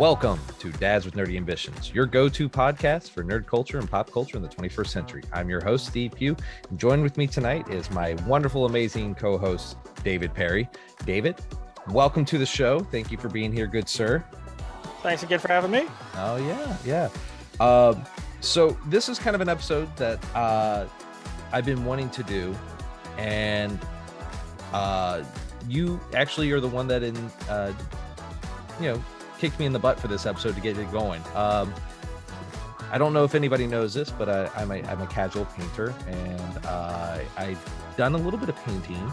Welcome to Dads with Nerdy Ambitions, your go to podcast for nerd culture and pop culture in the 21st century. I'm your host, Steve Pugh. And joined with me tonight is my wonderful, amazing co host, David Perry. David, welcome to the show. Thank you for being here, good sir. Thanks again for having me. Oh, yeah, yeah. Um, so, this is kind of an episode that uh, I've been wanting to do. And uh, you actually are the one that, in, uh, you know, kicked me in the butt for this episode to get it going. Um, I don't know if anybody knows this, but I, am a, I'm a casual painter, and uh, I've done a little bit of painting,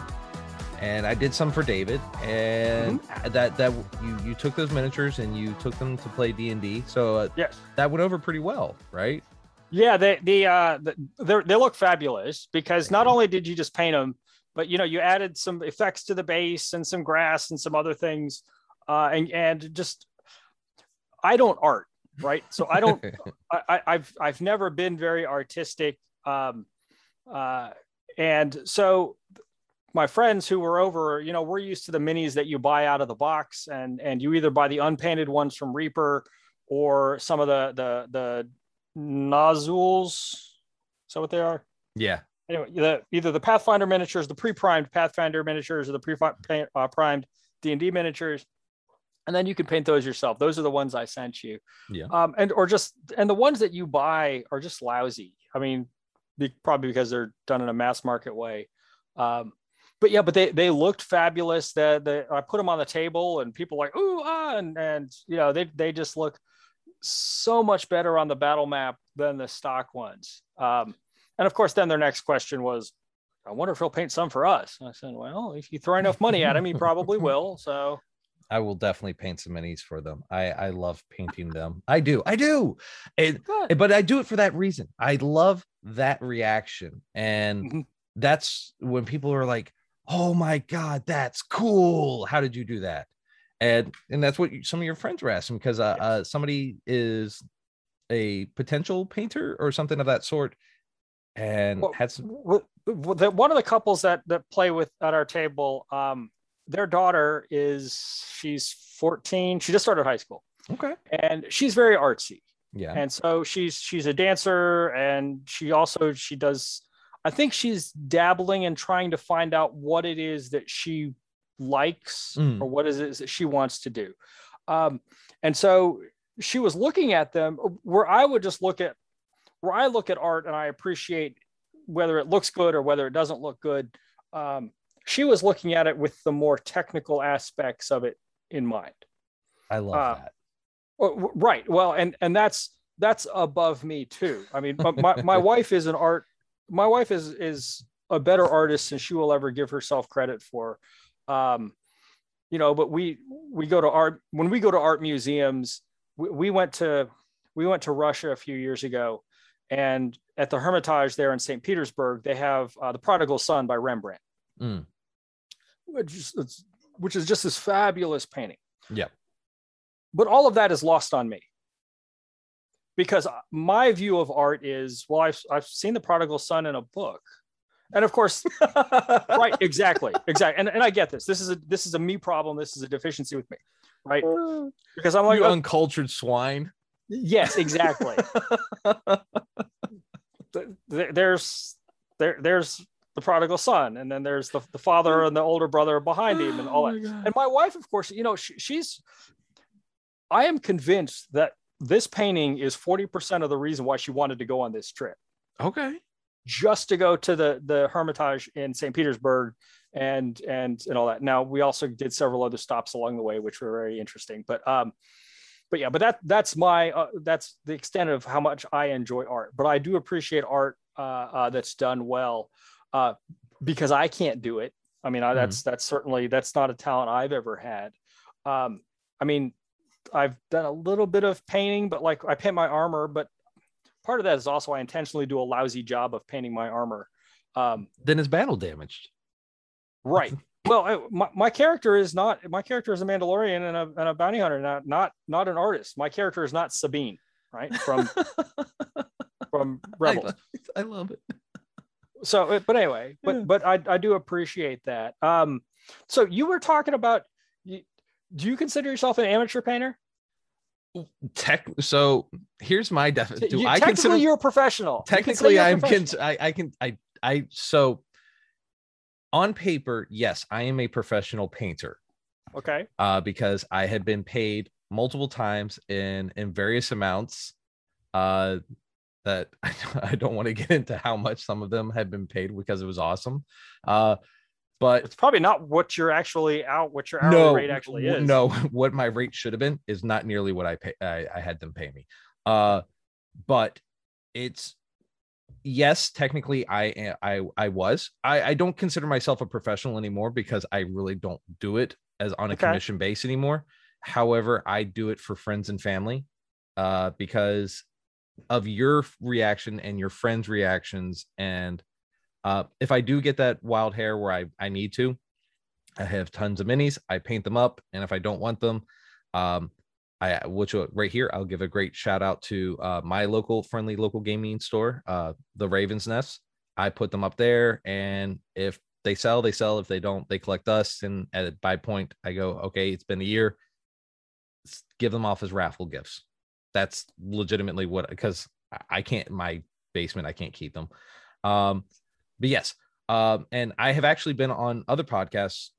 and I did some for David, and mm-hmm. that that you you took those miniatures and you took them to play D and D, so uh, yes, that went over pretty well, right? Yeah, they the uh the, they look fabulous because not only did you just paint them, but you know you added some effects to the base and some grass and some other things, uh, and and just I don't art, right? So I don't. I, have I've never been very artistic, um, uh, and so my friends who were over, you know, we're used to the minis that you buy out of the box, and and you either buy the unpainted ones from Reaper or some of the the the Nolzur's. Is that what they are? Yeah. Anyway, the, either the Pathfinder miniatures, the pre-primed Pathfinder miniatures, or the pre-primed uh, D and D miniatures and then you can paint those yourself. Those are the ones I sent you. Yeah. Um, and or just and the ones that you buy are just lousy. I mean, probably because they're done in a mass market way. Um, but yeah, but they they looked fabulous. That the, I put them on the table and people like ooh ah and and you know they they just look so much better on the battle map than the stock ones. Um, and of course, then their next question was, I wonder if he'll paint some for us. I said, well, if you throw enough money at him, he probably will. So I will definitely paint some minis for them. I I love painting them. I do. I do. And, but I do it for that reason. I love that reaction. And mm-hmm. that's when people are like, "Oh my god, that's cool. How did you do that?" And and that's what you, some of your friends were asking because uh, uh, somebody is a potential painter or something of that sort and well, had some well, one of the couples that that play with at our table um their daughter is she's 14 she just started high school. Okay. And she's very artsy. Yeah. And so she's she's a dancer and she also she does i think she's dabbling and trying to find out what it is that she likes mm. or what is it that she wants to do. Um, and so she was looking at them where i would just look at where i look at art and i appreciate whether it looks good or whether it doesn't look good. Um, she was looking at it with the more technical aspects of it in mind. I love uh, that. Right. Well, and and that's that's above me too. I mean, my my wife is an art. My wife is is a better artist than she will ever give herself credit for. Um, you know, but we we go to art when we go to art museums. We, we went to we went to Russia a few years ago, and at the Hermitage there in St. Petersburg, they have uh, the Prodigal Son by Rembrandt. Mm which is, which is just this fabulous painting. Yeah. But all of that is lost on me because my view of art is well, I've, I've seen the prodigal son in a book. And of course, right, exactly, exactly. And, and I get this. This is a this is a me problem. This is a deficiency with me, right? Because I'm like you oh, uncultured swine. Yes, exactly. there's there there's the prodigal son and then there's the, the father and the older brother behind him and all oh that. and my wife of course you know she, she's i am convinced that this painting is 40% of the reason why she wanted to go on this trip. Okay. Just to go to the the hermitage in st petersburg and and and all that. Now we also did several other stops along the way which were very interesting but um but yeah but that that's my uh, that's the extent of how much i enjoy art but i do appreciate art uh, uh, that's done well uh, because I can't do it. I mean, I, that's mm-hmm. that's certainly that's not a talent I've ever had. Um, I mean, I've done a little bit of painting, but like I paint my armor, but part of that is also I intentionally do a lousy job of painting my armor. Um, then it's battle damaged. Right. well, I, my, my character is not my character is a Mandalorian and a, and a bounty hunter, not not not an artist. My character is not Sabine, right? From from Rebels. I I love it so uh, but anyway but yeah. but I, I do appreciate that um so you were talking about do you consider yourself an amateur painter Tech. So here's my definition. You- I technically, consider you're a professional. You technically you're a I'm. professional. I, I can. I. I. So on paper, yes, I am a professional painter. okay. uh, because I had been paid multiple times in in various amounts. Uh, that I don't want to get into how much some of them had been paid because it was awesome. Uh, but It's probably not what you're actually out, what your hourly no, rate actually is. no, what my rate should have been is not nearly what I pay. I, I had them pay me. Uh, but it's yes, technically I I I was. I I don't consider myself a professional anymore because I really don't do it as on a Okay. commission base anymore. However, I do it for friends and family uh because of your reaction and your friends' reactions and uh if I do get that wild hair where I I need to, I have tons of minis. I paint them up, and if I don't want them, um, I which right here I'll give a great shout out to uh, my local friendly local gaming store, uh, the Ravens Nest. I put them up there, and if they sell, they sell. If they don't, they collect us. And at a by point, I go, okay, it's been a year. Give them off as raffle gifts. That's legitimately what because I- can't my basement. I can't keep them. Um, but yes, um, and I have actually been on other podcasts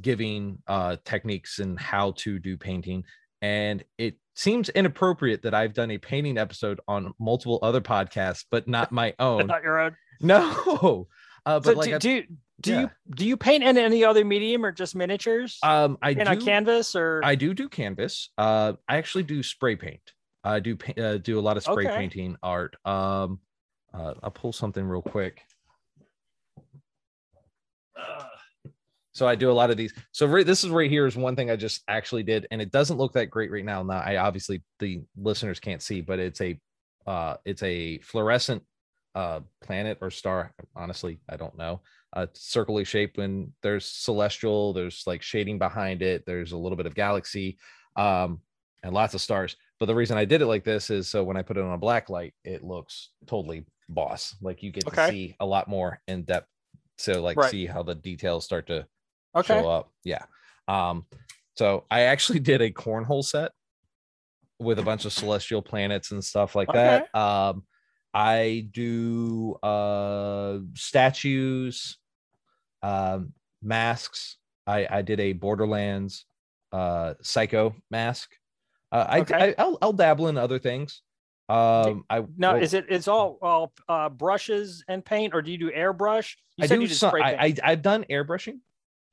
giving uh techniques and how to do painting and it seems inappropriate that i've done a painting episode on multiple other podcasts but not my own not your own. no uh but So like do, I- do you do yeah. you do you paint in any other medium or just miniatures? um i do canvas or i do do canvas uh i actually do spray paint i do uh, do a lot of spray Okay. painting art um uh, i'll pull something real quick So I do a lot of these. So right, this is right here is one thing I just actually did, and it doesn't look that great right now. Now I obviously the listeners can't see, but it's a uh it's a fluorescent uh planet or star. Honestly, I don't know. Uh circly shaped when there's celestial, there's like shading behind it, there's a little bit of galaxy, um, and lots of stars. But the reason I did it like this is so when I put it on a black light, it looks totally boss. Like you get Okay. to see a lot more in depth. So like Right. see how the details start to okay. show up. Yeah. Um, so I actually did a cornhole set with a bunch of celestial planets and stuff like that. Um, I do uh statues, um, masks. I I did a Borderlands uh psycho mask. Uh, I, Okay. I I'll, I'll dabble in other things. Um, I Now well, is it it's all all uh, brushes and paint or do you do airbrush? You I said do some, spray I, paint. I I've done airbrushing.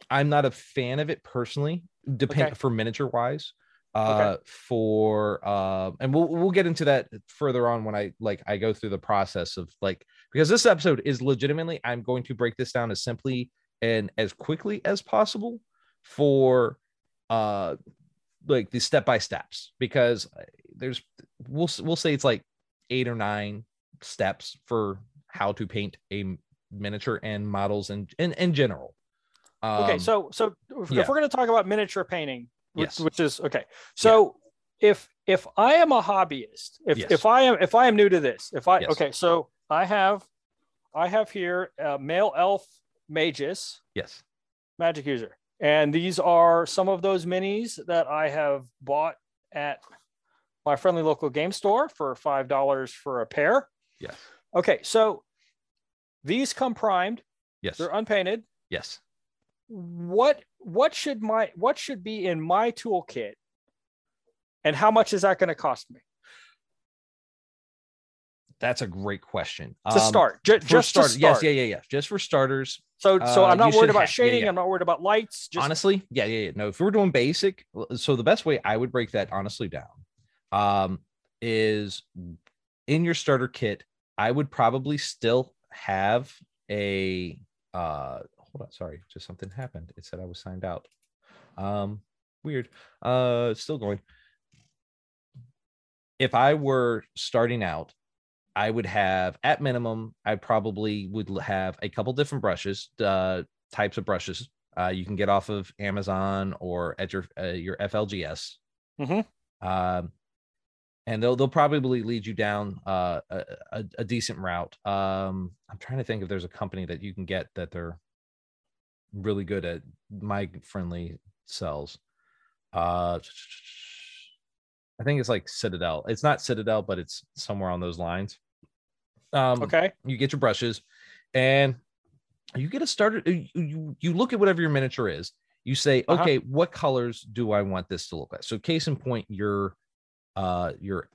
I'm not a fan of it personally, depend Okay. for miniature wise. Uh for uh and we'll we'll get into that further on when I like I go through the process of like because this episode is legitimately I'm going to break this down as simply and as quickly as possible for uh like the step by steps because there's we'll we'll say it's like eight or nine steps for how to paint a miniature and models in in, in general. okay, Um, so so if, yeah. if we're going to talk about miniature painting, which, Yes. which is okay. So if if I am a hobbyist, if Yes. if I am if I am new to this, if I Yes. okay, so I have I have here a male elf magus yes, magic user, and these are some of those minis that I have bought at my friendly local game store for five dollars for a pair. yes, Okay, so these come primed; yes, they're unpainted. yes. what what should my what should be in my toolkit and how much is that going to cost me That's a great question. to start for just start- to start Yes, yeah, yeah, yeah. Just for starters, so so uh, i'm not worried about have- yeah, shading yeah. i'm not worried about lights just honestly, yeah, yeah, yeah. No, if we're doing basic, so the best way I would break that honestly down um, is in your starter kit. I would probably still have a uh hold on, sorry, just something happened. It said I was signed out. Um, weird. Uh, still going. If I were starting out, I would have at minimum, I probably would have a couple different brushes, uh, types of brushes uh, you can get off of Amazon or at your uh, your FLGS. Mhm. Um, and they'll they'll probably lead you down uh, a, a, a decent route. Um, I'm trying to think if there's a company that you can get that they're really good at my friendly cells. Uh, I think it's like Citadel. It's not Citadel, but it's somewhere on those lines. Um, Okay. you get your brushes and you get a starter you, you, you look at whatever your miniature is you say Uh-huh. okay what colors do i want this to look like so case in point your uh your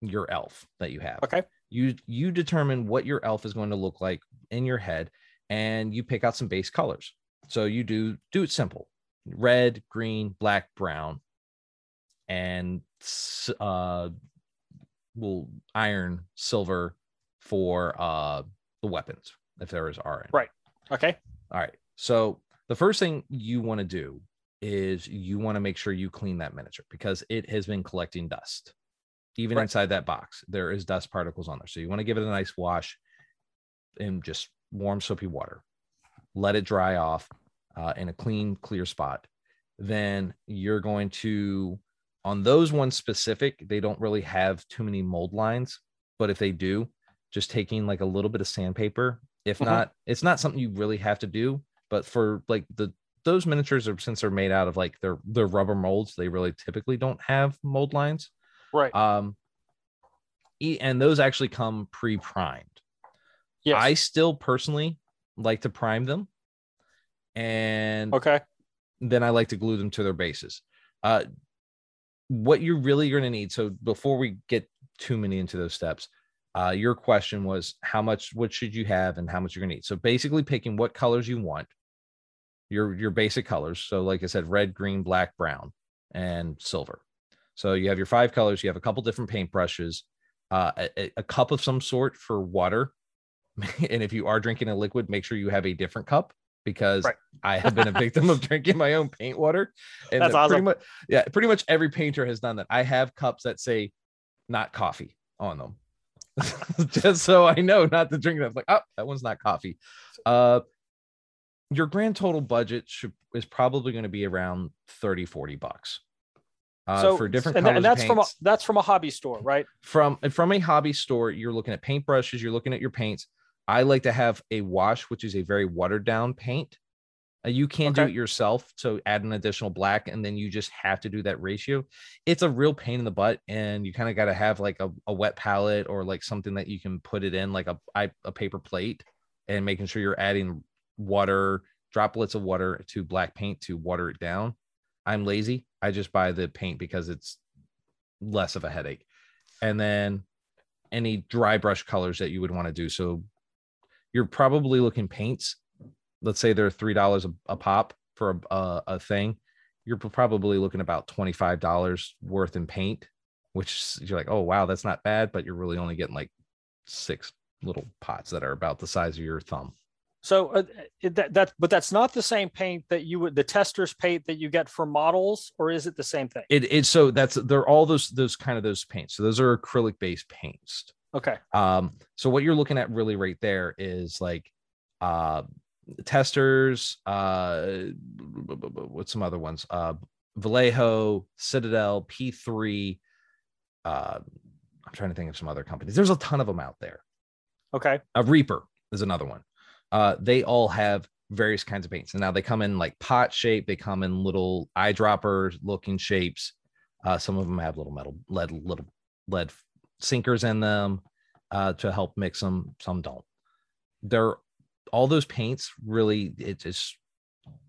your elf that you have Okay. you you determine what your elf is going to look like in your head and you pick out some base colors so you do do it simple red green black brown and uh well iron silver for uh the weapons if there is RN. Right. Okay. All right. So the first thing you want to do is you want to make sure you clean that miniature because it has been collecting dust. Even Right. inside that box, there is dust particles on there. So you want to give it a nice wash in just warm soapy water. Let it dry off uh, in a clean, clear spot. Then you're going to, on those ones specific, they don't really have too many mold lines. But if they do, just taking like a little bit of sandpaper. If Mhm. not, it's not something you really have to do. But for like the those miniatures are since they're made out of like they're they're rubber molds, they really typically don't have mold lines. Right. Um, and those actually come pre-primed. yes. I still personally like to prime them, and okay. then I like to glue them to their bases. Uh, what you're really going to need. So before we get too many into those steps, uh, your question was how much, what should you have, and how much you're going to need. So basically, picking what colors you want, your your basic colors. So like I said, red, green, black, brown, and silver. So you have your five colors. You have a couple different paintbrushes, uh, a, a- a cup of some sort for water, and if you are drinking a liquid, make sure you have a different cup because Right. I have been a victim of drinking my own paint water. And That's that pretty awesome. much, yeah, pretty much every painter has done that. I have cups that say not coffee on them. Just so I know not to drink that. Like, oh, that one's not coffee. Uh your grand total budget should is probably going to be around 30, 40 bucks. Uh, so for different and, and of that's from a, that's from a hobby store, right? from from a hobby store you're looking at paintbrushes you're looking at your paints i like to have a wash which is a very watered down paint. Uh, you can do it yourself so add an additional black and then you just have to do that ratio. It's a real pain in the butt and you kind of got to have like a, a wet palette or like something that you can put it in like a, a paper plate and making sure you're adding water droplets of water to black paint to water it down. I'm lazy. I just buy the paint because it's less of a headache. And then any dry brush colors that you would want to do. So you're probably looking paints. Let's say they're three dollars a pop for a, a, a thing. You're probably looking about twenty five dollars worth in paint, which you're like, oh wow, that's not bad, but you're really only getting like six little pots that are about the size of your thumb. So uh, that, that but that's not the same paint that you would the tester's paint that you get for models, or is it the same thing? It it's so that's they're all those those kind of those paints. So those are acrylic based paints. Okay. Um, so what you're looking at really right there is like uh testers, uh what's some other ones? Uh Vallejo, Citadel, P3. Uh I'm trying to think of some other companies. There's a ton of them out there. Okay. A Reaper is another one. Uh they all have various kinds of paints. And now they come in like pot shape, they come in little eyedropper looking shapes. Uh some of them have little metal lead little lead sinkers in them uh, to help mix them. Some don't. They're all those paints really. It's just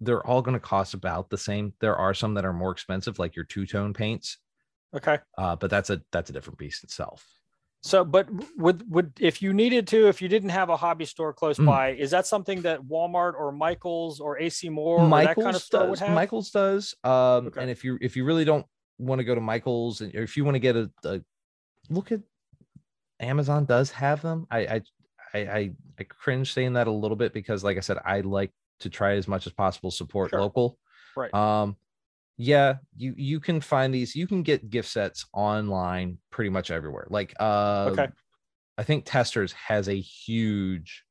they're all going to cost about the same. There are some that are more expensive, like your two tone paints, Okay. uh, but that's a that's a different beast itself. So, but would would if you needed to, if you didn't have a hobby store close Mm. by, is that something that Walmart or Michaels or AC Moore Michaels kind of does. have? Michaels does. Um, Okay. and if you if you really don't want to go to Michaels, and if you want to get a, a look at Amazon does have them. I I I I, I cringe saying that a little bit because, like I said, I like to try as much as possible support Sure. local. Right. Um, yeah, you you can find these. You can get gift sets online pretty much everywhere. Like uh, Okay. I think Testers has a huge.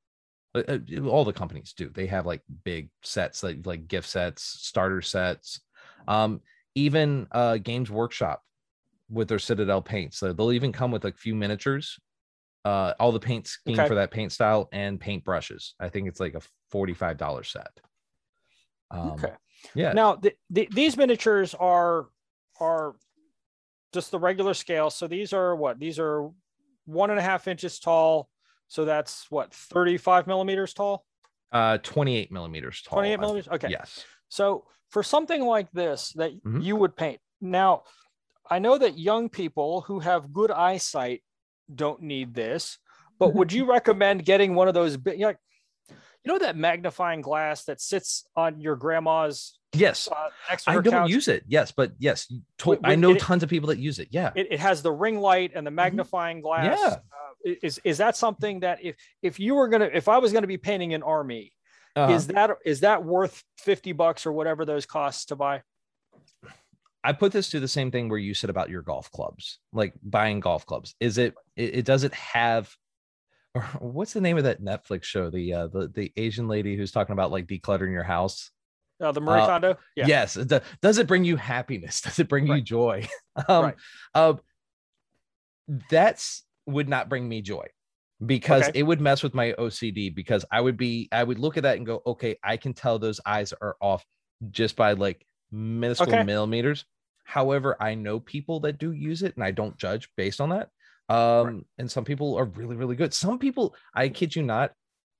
uh, uh, All the companies do. They have like big sets, like like gift sets, starter sets. Um, even uh, Games Workshop with their Citadel paints. So they'll even come with a few miniatures, uh, all the paint scheme Okay. for that paint style and paint brushes. I think it's like a forty-five dollar set. Um, Okay. Yeah. Now, the, the, these miniatures are are just the regular scale. So these are what? These are one and a half inches tall. So that's what 35 millimeters tall. Uh, 28 millimeters tall. 28 millimeters. Okay. Yes. So for something like this that Mhm. you would paint now, I know that young people who have good eyesight don't need this, but would you recommend getting one of those big, like, you know, that magnifying glass that sits on your grandma's Yes. uh, I don't couch? use it. Yes, but yes, to- Wait, I know it- tons of people that use it. Yeah. it, it has the ring light and the magnifying glass. Mm-hmm. Yeah. Uh, is is that something that if if you were gonna if I was gonna be painting an army, Uh-huh. is that is that worth fifty bucks or whatever those costs to buy? I put this to the same thing where you said about your golf clubs, like buying golf clubs. Is it, it, it does it have, or what's the name of that Netflix show? The, uh, the, the Asian lady who's talking about like decluttering your house. Uh, the Marie Uh, Kondo. Yeah. Yes. Does it bring you happiness? Does it bring you joy? um, Right. uh, that's would not bring me joy because Okay. it would mess with my OCD because I would be, I would look at that and go, okay, I can tell those eyes are off just by like minuscule Okay. millimeters. However, I know people that do use it and I don't judge based on that. Um, and some people are really, really good. Some people, I kid you not,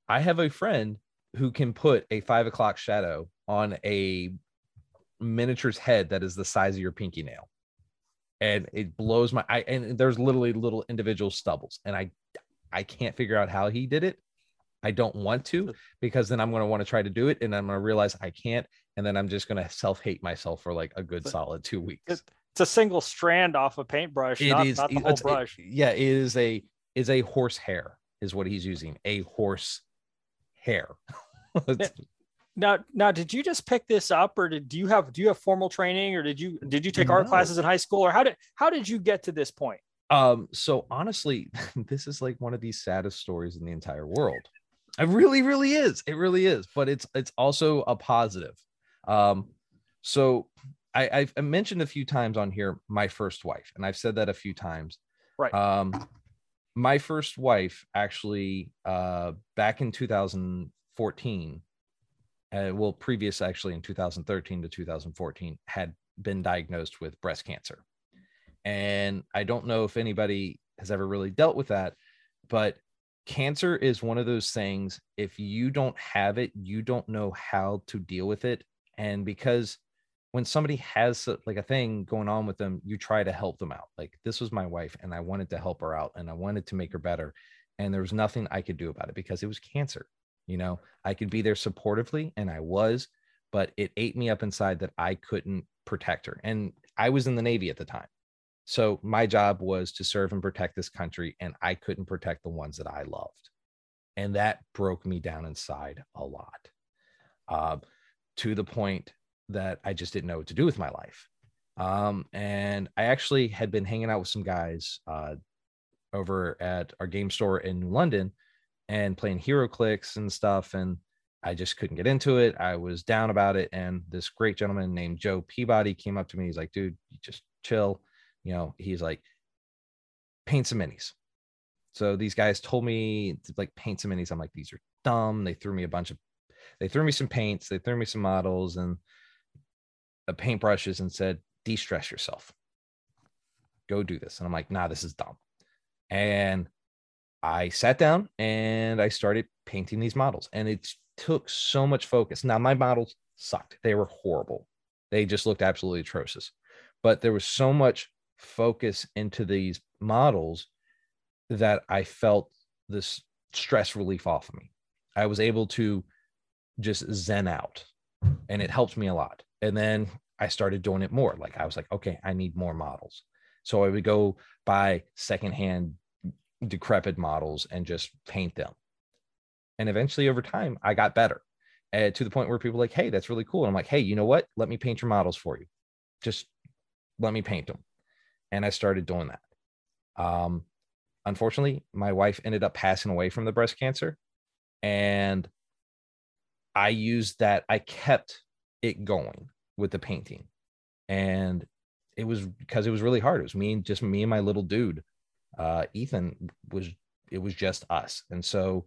I have a friend who can put a five o'clock shadow on a miniature's head that is the size of your pinky nail. And it blows my I and there's literally little individual stubbles. And I I can't figure out how he did it. I don't want to because then I'm going to want to try to do it and I'm going to realize I can't. And then I'm just going to self hate myself for like a good solid two weeks. It's a single strand off a paintbrush, It not, is not the whole it's- it- brush. yeah, it is a is a horse hair is what he's using. A horse hair. Now, now, did you just pick this up, or did do you have do you have formal training, or did you did you take art classes in high school, or how did how did you get to this point? Um, so honestly, this is like one of the saddest stories in the entire world. It really, really is. It really is, but it's it's also a positive. Um, so I, I've mentioned a few times on here my first wife, and I've said that a few times. Right. Um, my first wife actually uh back in 2014, uh, well, previous actually in 2013 to 2014, had been diagnosed with breast cancer. And I don't know if anybody has ever really dealt with that, but cancer is one of those things. If you don't have it, you don't know how to deal with it. And because when somebody has like a thing going on with them, you try to help them out. Like this was my wife, and I wanted to help her out and I wanted to make her better. And there was nothing I could do about it because it was cancer. You know, I could be there supportively, and I was, but it ate me up inside that I couldn't protect her. And I was in the Navy at the time. So my job was to serve and protect this country, and I couldn't protect the ones that I loved. And that broke me down inside a lot uh, to the point that I just didn't know what to do with my life. Um, and I actually had been hanging out with some guys uh, over at our game store in New London and playing HeroClix and stuff. And I just couldn't get into it. I was down about it. And this great gentleman named Joe Peabody came up to me. He's like, dude, just chill. You know, he's like, paint some minis. So these guys told me to like paint some minis. I'm like, these are dumb. They threw me a bunch of, they threw me some paints, they threw me some models and uh, paintbrushes and said, de stress yourself. Go do this. And I'm like, nah, this is dumb. And I sat down and I started painting these models. And it took so much focus. Now, my models sucked, they were horrible. They just looked absolutely atrocious. But there was so much focus into these models that I felt this stress relief off of me. I was able to just zen out and it helped me a lot. And then I started doing it more. Like I was like, okay, I need more models. So I would go buy secondhand decrepit models and just paint them. And eventually over time, I got better uh, to the point where people like, hey, that's really cool. And I'm like, hey, you know what? Let me paint your models for you. Just let me paint them. And I started doing that. Um, unfortunately, my wife ended up passing away from the breast cancer. And I used that, I kept it going with the painting. And it was because it was really hard. It was me and just me and my little dude. Uh, Ethan was, it was just us. And so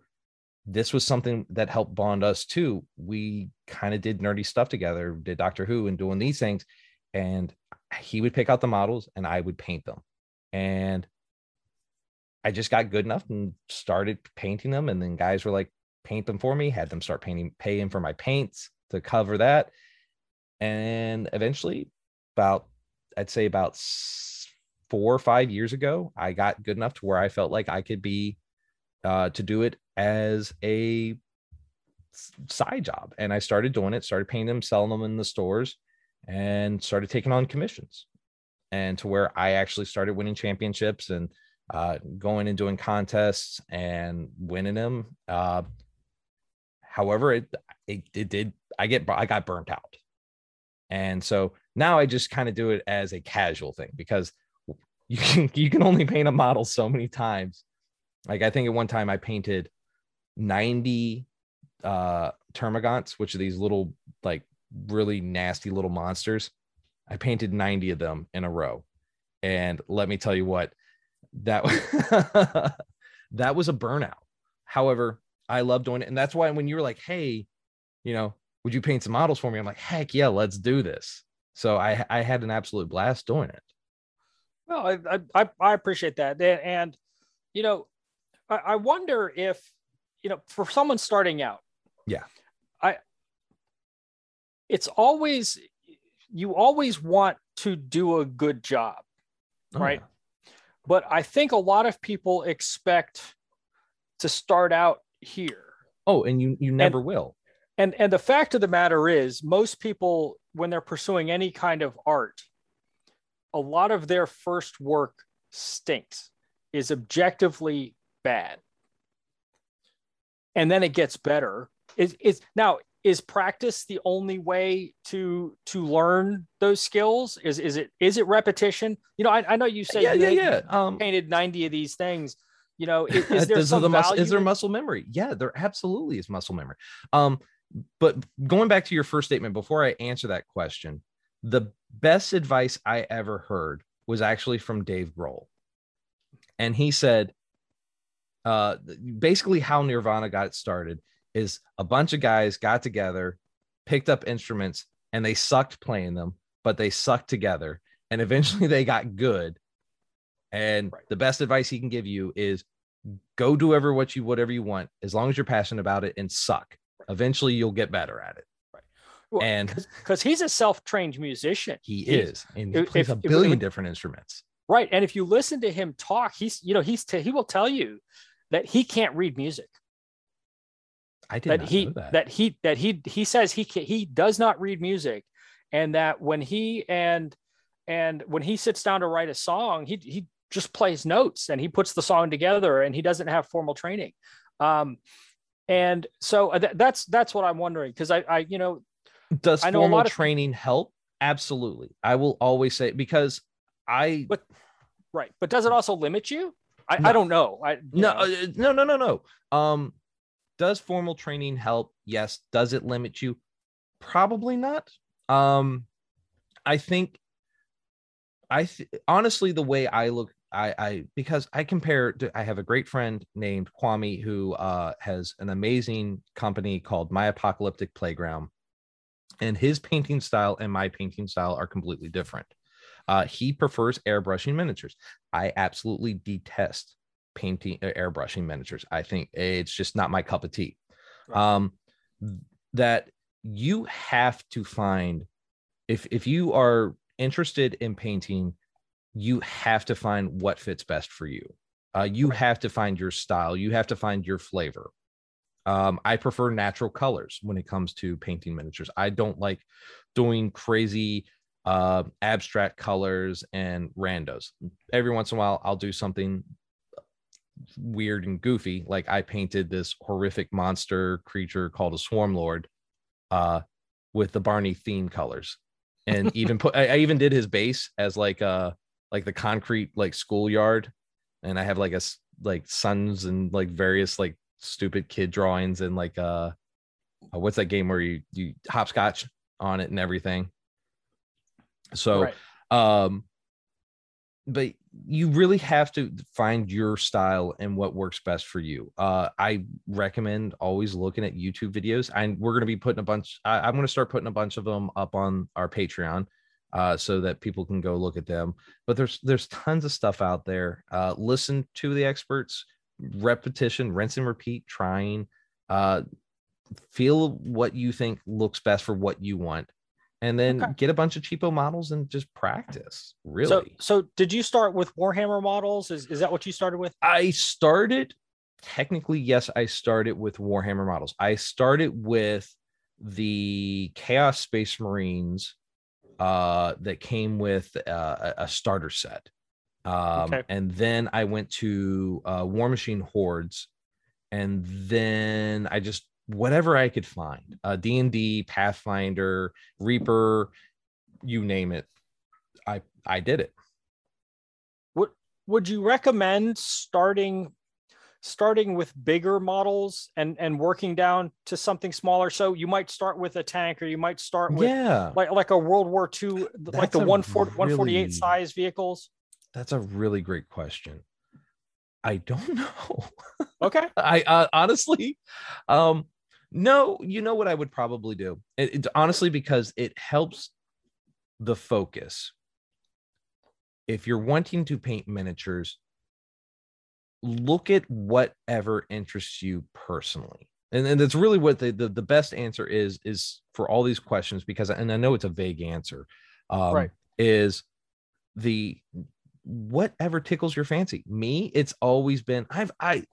this was something that helped bond us too. We kind of did nerdy stuff together, did Doctor Who and doing these things. And he would pick out the models and I would paint them. And I just got good enough and started painting them. And then guys were like, paint them for me, had them start painting, paying for my paints to cover that. And eventually, about, I'd say about four or five years ago, I got good enough to where I felt like I could be uh, to do it as a side job. And I started doing it, started painting them, selling them in the stores, and started taking on commissions. And to where I actually started winning championships and uh, going and doing contests and winning them. Uh, however, it, it it did. I get I got burnt out, and so now I just kind of do it as a casual thing because you can you can only paint a model so many times. Like I think at one time I painted 90 uh termagants, which are these little like really nasty little monsters. I painted 90 of them in a row. And let me tell you what, that that was a burnout. However, I love doing it. And that's why when you were like, hey, you know, would you paint some models for me? I'm like, heck yeah, let's do this. So I I had an absolute blast doing it. Well, I I, I appreciate that. And you know, I, I wonder if, you know, for someone starting out, yeah, I it's always you always want to do a good job, oh, right? Yeah but I think a lot of people expect to start out here. Oh, and you you never and, will. And and the fact of the matter is most people when they're pursuing any kind of art, a lot of their first work stinks, is objectively bad. And then it gets better. Is is now is practice the only way to to learn those skills is is it is it repetition you know i, I know you say yeah you yeah yeah um, painted 90 of these things you know is, is there some the muscle, is there muscle memory yeah there absolutely is muscle memory um but going back to your first statement before i answer that question the best advice i ever heard was actually from dave grohl and he said uh basically how nirvana got started is a bunch of guys got together, picked up instruments, and they sucked playing them, but they sucked together. And eventually they got good. And right. the best advice he can give you is go do ever what you whatever you want, as long as you're passionate about it and suck. Right. Eventually you'll get better at it. Right. Well, and because he's a self-trained musician. He, is, and he if, plays a billion if, different instruments. Right. And if you listen to him talk, he's you know, he's t- he will tell you that he can't read music. I did that he that. that he that he he says he can, he does not read music, and that when he and and when he sits down to write a song, he he just plays notes and he puts the song together, and he doesn't have formal training. Um, and so uh, th- that's that's what I'm wondering because I I you know does I know formal of, training help? Absolutely, I will always say because I but right, but does it also limit you? I, no. I don't know. I no, know. Uh, no no no no um does formal training help? Yes. Does it limit you? Probably not. Um, I think I th- honestly the way I look I, I because I compare to, I have a great friend named Kwame who uh, has an amazing company called My Apocalyptic Playground, and his painting style and my painting style are completely different. Uh, he prefers airbrushing miniatures. I absolutely detest painting uh, airbrushing miniatures. I think it's just not my cup of tea. Right. Um, that you have to find if if you are interested in painting, you have to find what fits best for you. Uh, you have to find your style. You have to find your flavor. Um, I prefer natural colors when it comes to painting miniatures. I don't like doing crazy uh, abstract colors and randos. Every once in a while, I'll do something weird and goofy. Like I painted this horrific monster creature called a swarm lord uh with the Barney theme colors. And even put I, I even did his base as like uh like the concrete like schoolyard. And I have like a like sons and like various like stupid kid drawings and like uh, uh what's that game where you you hopscotch on it and everything. So right. um but you really have to find your style and what works best for you. Uh, I recommend always looking at YouTube videos, and we're going to be putting a bunch. I, am going to start putting a bunch of them up on our Patreon. Uh, so that people can go look at them. But there's there's tons of stuff out there. Uh, listen to the experts, repetition, rinse and repeat, trying. Uh, feel what you think looks best for what you want, and then Okay. get a bunch of cheapo models and just practice. Really, So, so did you start with Warhammer models? Is, is that what you started with? I started technically, yes, I started with Warhammer models. I started with the Chaos Space Marines uh, that came with uh, a starter set. Um, Okay. And then I went to uh, Warmachine Hordes, and then I just whatever I could find, uh, D and D, Pathfinder, Reaper, you name it, I I did it. Would Would you recommend starting starting with bigger models and and working down to something smaller? So you might start with a tank, or you might start with yeah. like like a World War II, like the a 140, 148 size vehicles. That's a really great question. I don't know. Okay. I uh, honestly, um, no. You know what I would probably do? It, it- honestly because it helps the focus. If you're wanting to paint miniatures, look at whatever interests you personally. And, and that's really what the, the the best answer is is for all these questions because and I know it's a vague answer. Um, Right. Is the whatever tickles your fancy. Me, it's always been I've I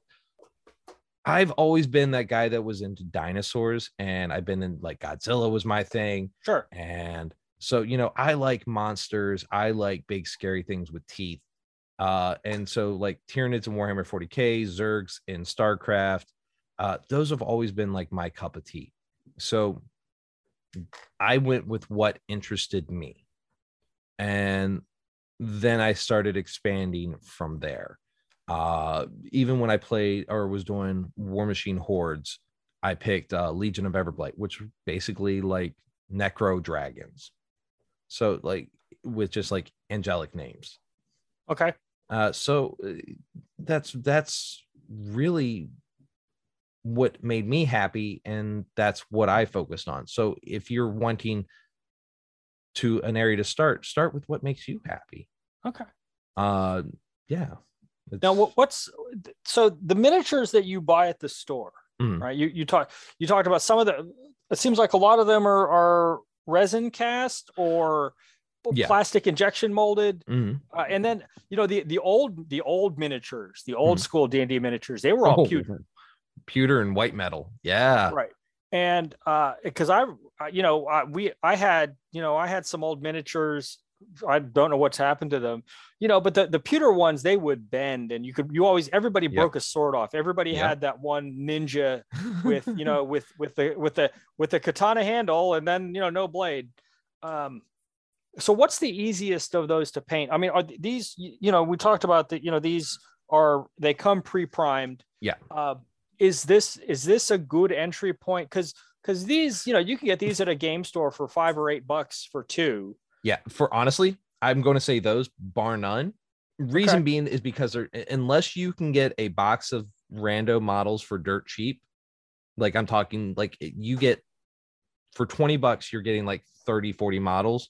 I've always been that guy that was into dinosaurs and I've been in like Godzilla was my thing Sure. and so you know I like monsters, I like big scary things with teeth. Uh and so like Tyranids and Warhammer 40K, Zergs in StarCraft, uh those have always been like my cup of tea. So I went with what interested me. And then I started expanding from there. Uh, even when I played or was doing Warmachine Hordes, I picked uh, Legion of Everblight, which basically like necro dragons. So like with just like angelic names. Okay. Uh, so uh, that's that's really what made me happy, and that's what I focused on. So if you're wanting to an area to start, start with what makes you happy. Okay. Uh, yeah. Now, It's- what, what's so the miniatures that you buy at the store, Mhm. right? You you talk you talked about some of the. It seems like a lot of them are are resin cast or Yeah. plastic injection molded, Mhm. uh, and then you know the the old the old miniatures, the old school D and D miniatures, they were all Oh, pewter, pewter and white metal. Yeah. right? And uh, because I, I- you know, I, we I had you know I had some old miniatures. I don't know what's happened to them, you know, but the, the pewter ones they would bend, and you could you always everybody Yep. broke a sword off. Everybody Yep. had that one ninja with you know with with the with the with the katana handle, and then you know no blade. Um, so what's the easiest of those to paint? I mean, are these you know we talked about that you know these are they come pre-primed. Yeah. Uh, is this is this a good entry point? Because because these you know you can get these at a game store for five or eight bucks for two. Yeah, for honestly, I'm going to say those bar none. Reason Okay. being is because they're unless you can get a box of rando models for dirt cheap, like I'm talking like you get for 20 bucks, you're getting like 30, 40 models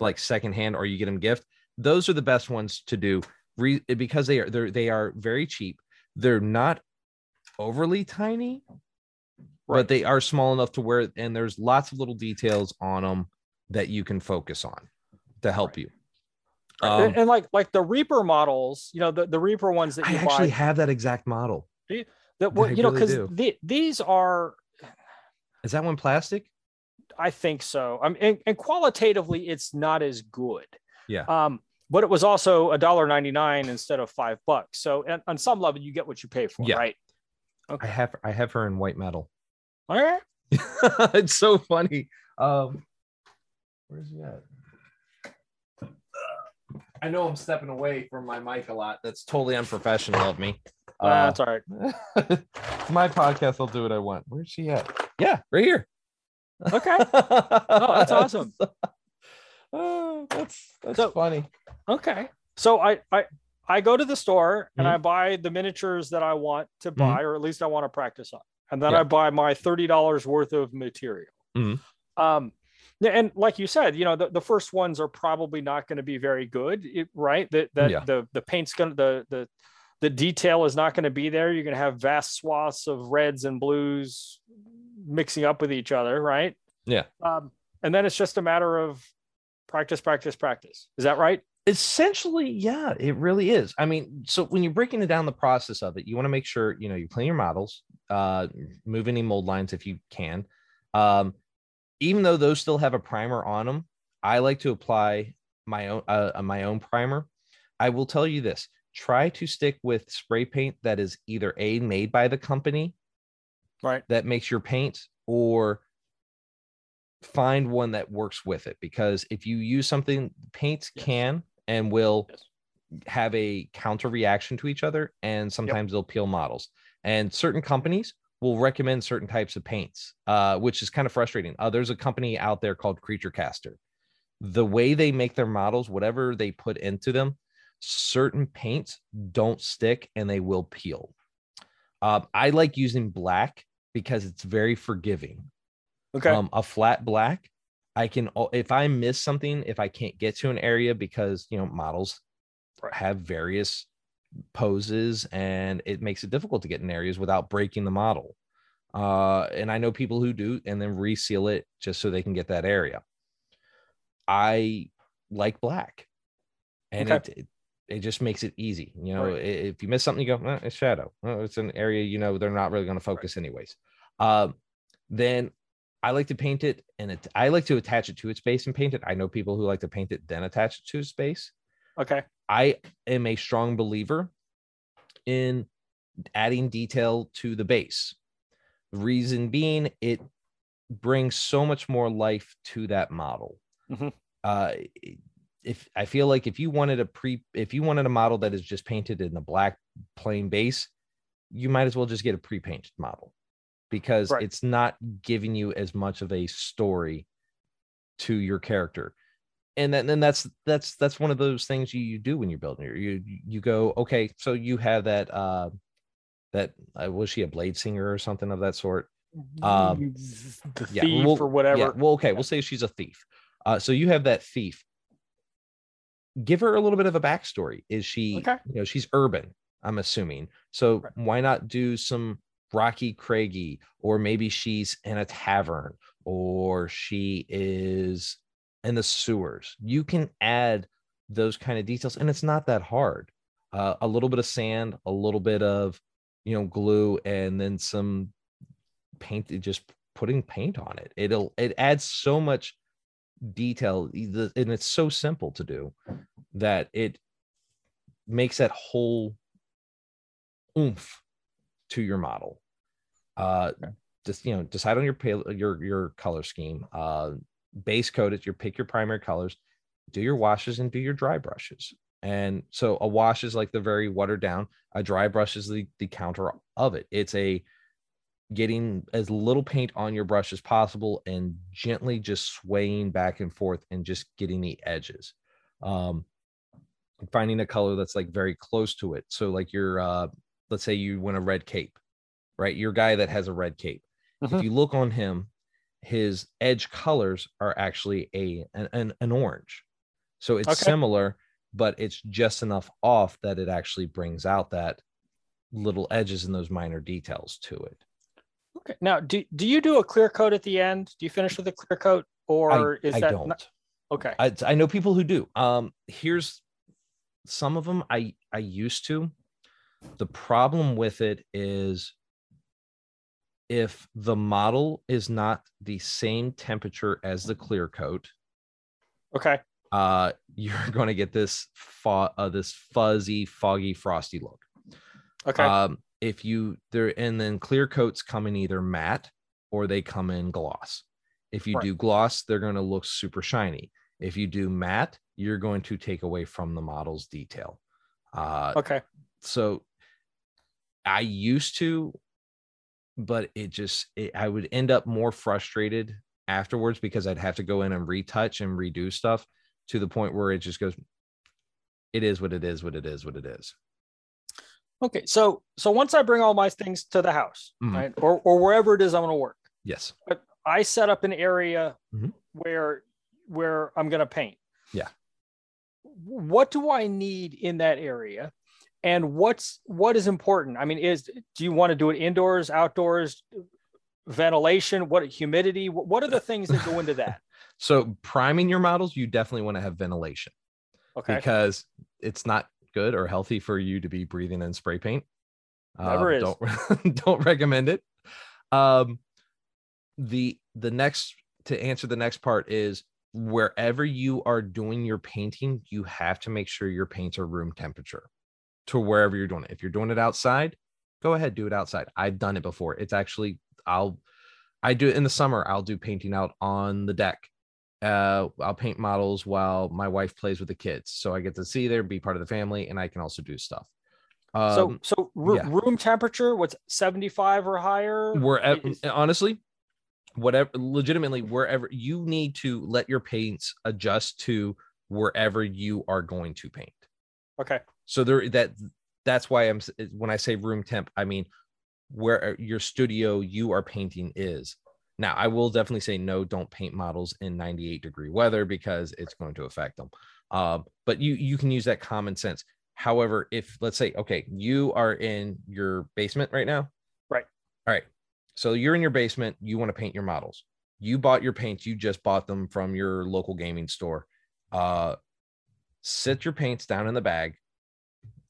like secondhand, or you get them gift. Those are the best ones to do re- because they are they're they are very cheap. They're not overly tiny, Right. but they are small enough to where and there's lots of little details on them that you can focus on to help Right. you. and, Um, and like like the Reaper models, you know the, the Reaper ones that I you actually buy. have that exact model. That well, you know really because do. the, these are Is that one plastic? I think so. I mean, and, and qualitatively, it's not as good. Yeah. Um, but it was also a dollar ninety nine instead of five bucks. So on, on some level, you get what you pay for, Yeah. right? I have I have her in white metal. All right. it's so funny. Um, where's he at? I know I'm stepping away from my mic a lot. That's totally unprofessional of me. Uh, Uh, that's all right. my podcast, I'll do what I want. Where's she at? Yeah, right here. Okay. Oh, that's awesome. Oh, that's that's So- funny. Okay. So I I I go to the store and Mhm. I buy the miniatures that I want to buy, or at least I want to practice on, and then Yeah. I buy my thirty dollars worth of material. Mhm. Um, and like you said, you know, the, the first ones are probably not going to be very good, it- right? That that Yeah. the the paint's gonna the the the detail is not going to be there. You're going to have vast swaths of reds and blues mixing up with each other, right? Yeah. Um, and then it's just a matter of practice, practice, practice. Is that right? essentially yeah it really is i mean so when you're breaking it down the process of it you want to make sure you know you clean your models uh move any mold lines if you can um even though those still have a primer on them i like to apply my own uh, my own primer i will tell you this try to stick with spray paint that is either a made by the company Right. that makes your paint or find one that works with it because if you use something paints Yes. can and will Yes. have a counter reaction to each other and sometimes they'll peel models and certain companies will recommend certain types of paints uh, which is kind of frustrating uh, there's a company out there called creature caster the way they make their models whatever they put into them certain paints don't stick and they will peel um, i like using black because it's very forgiving Okay. um, a flat black i can if i miss something if i can't get to an area because you know models have various poses and it makes it difficult to get in areas without breaking the model uh and i know people who do and then reseal it just so they can get that area i like black and Okay. it, it just makes it easy you know Right. if you miss something you go "Eh, it's shadow Oh, it's an area you know they're not really going to focus anyways um then I like to paint it and it, I like to attach it to its base and paint it. I know people who like to paint it, then attach it to its base. okay. I am a strong believer in adding detail to the base. Reason being, it brings so much more life to that model. Mhm. Uh, if I feel like if you wanted a pre, if you wanted a model that is just painted in a black plain base, you might as well just get a pre-painted model because Right. it's not giving you as much of a story to your character. And then, then that's that's that's one of those things you, you do when you're building your you you go okay so you have that uh that uh, was she a blade singer or something of that sort? Um, the yeah, thief well- or whatever. yeah well okay we'll say she's a thief. Uh so you have that thief give her a little bit of a backstory. Is she Okay. you know she's urban i'm assuming. So Right. why not do some rocky craigie or maybe she's in a tavern or she is in the sewers. You can add those kind of details and it's not that hard. Uh, a little bit of sand a little bit of you know glue and then some paint just putting paint on it. It'll it adds so much detail and it's so simple to do that it makes that whole oomph to your model. Uh just you know decide on your pale your your color scheme uh base coat it your pick your primary colors do your washes and do your dry brushes. And so a wash is like the very watered down a dry brush is the the counter of it. It's a getting as little paint on your brush as possible and gently just swaying back and forth and just getting the edges um finding a color that's like very close to it. So like your uh let's say you want a red cape right? Your guy that has a red cape. If Mhm. you look on him his edge colors are actually a an, an, an orange. So it's Okay. similar but it's just enough off that it actually brings out that little edges and those minor details to it Okay. Now, do do you do a clear coat at the end? Do you finish with a clear coat, or is I that don't. not- okay? I, I know people who do. Um, here's some of them I I used to. The problem with it is if the model is not the same temperature as the clear coat, Okay. uh, you're going to get this fo- uh, this fuzzy, foggy, frosty look. Okay. Um, if you there and then clear coats come in either matte or they come in gloss. If you Right. do gloss, they're going to look super shiny. If you do matte, you're going to take away from the model's detail. Uh, okay. so I used to, but it just it, I would end up more frustrated afterwards because I'd have to go in and retouch and redo stuff to the point where it just goes. It is what it is. What it is. What it is. Okay. So so once I bring all my things to the house, Mhm. right, or or wherever it is I'm going to work, Yes. But I set up an area Mhm. where where I'm going to paint. Yeah. What do I need in that area? And what's what is important? I mean, is do you want to do it indoors, outdoors, ventilation, what humidity? What are the things that go into that? so priming your models, you definitely want to have ventilation. Okay. Because it's not good or healthy for you to be breathing in spray paint. Never is. Don't don't recommend it. Um, the the next to answer the next part is wherever you are doing your painting, you have to make sure your paints are room temperature to wherever you're doing it. If you're doing it outside, go ahead, do it outside. I've done it before. It's actually, I'll, I do it in the summer. I'll do painting out on the deck. Uh, I'll paint models while my wife plays with the kids. So I get to see there, be part of the family, and I can also do stuff. Um, so, so r- yeah. room temperature, what's 75 or higher? We're honestly, whatever legitimately wherever you need to let your paints adjust to wherever you are going to paint okay so there that that's why i'm when i say room temp i mean where your studio you are painting is now i will definitely say no don't paint models in 98 degree weather because it's going to affect them uh, but you you can use that common sense however if let's say okay you are in your basement right now right all right so you're in your basement, you want to paint your models. You bought your paints, you just bought them from your local gaming store. Uh, sit your paints down in the bag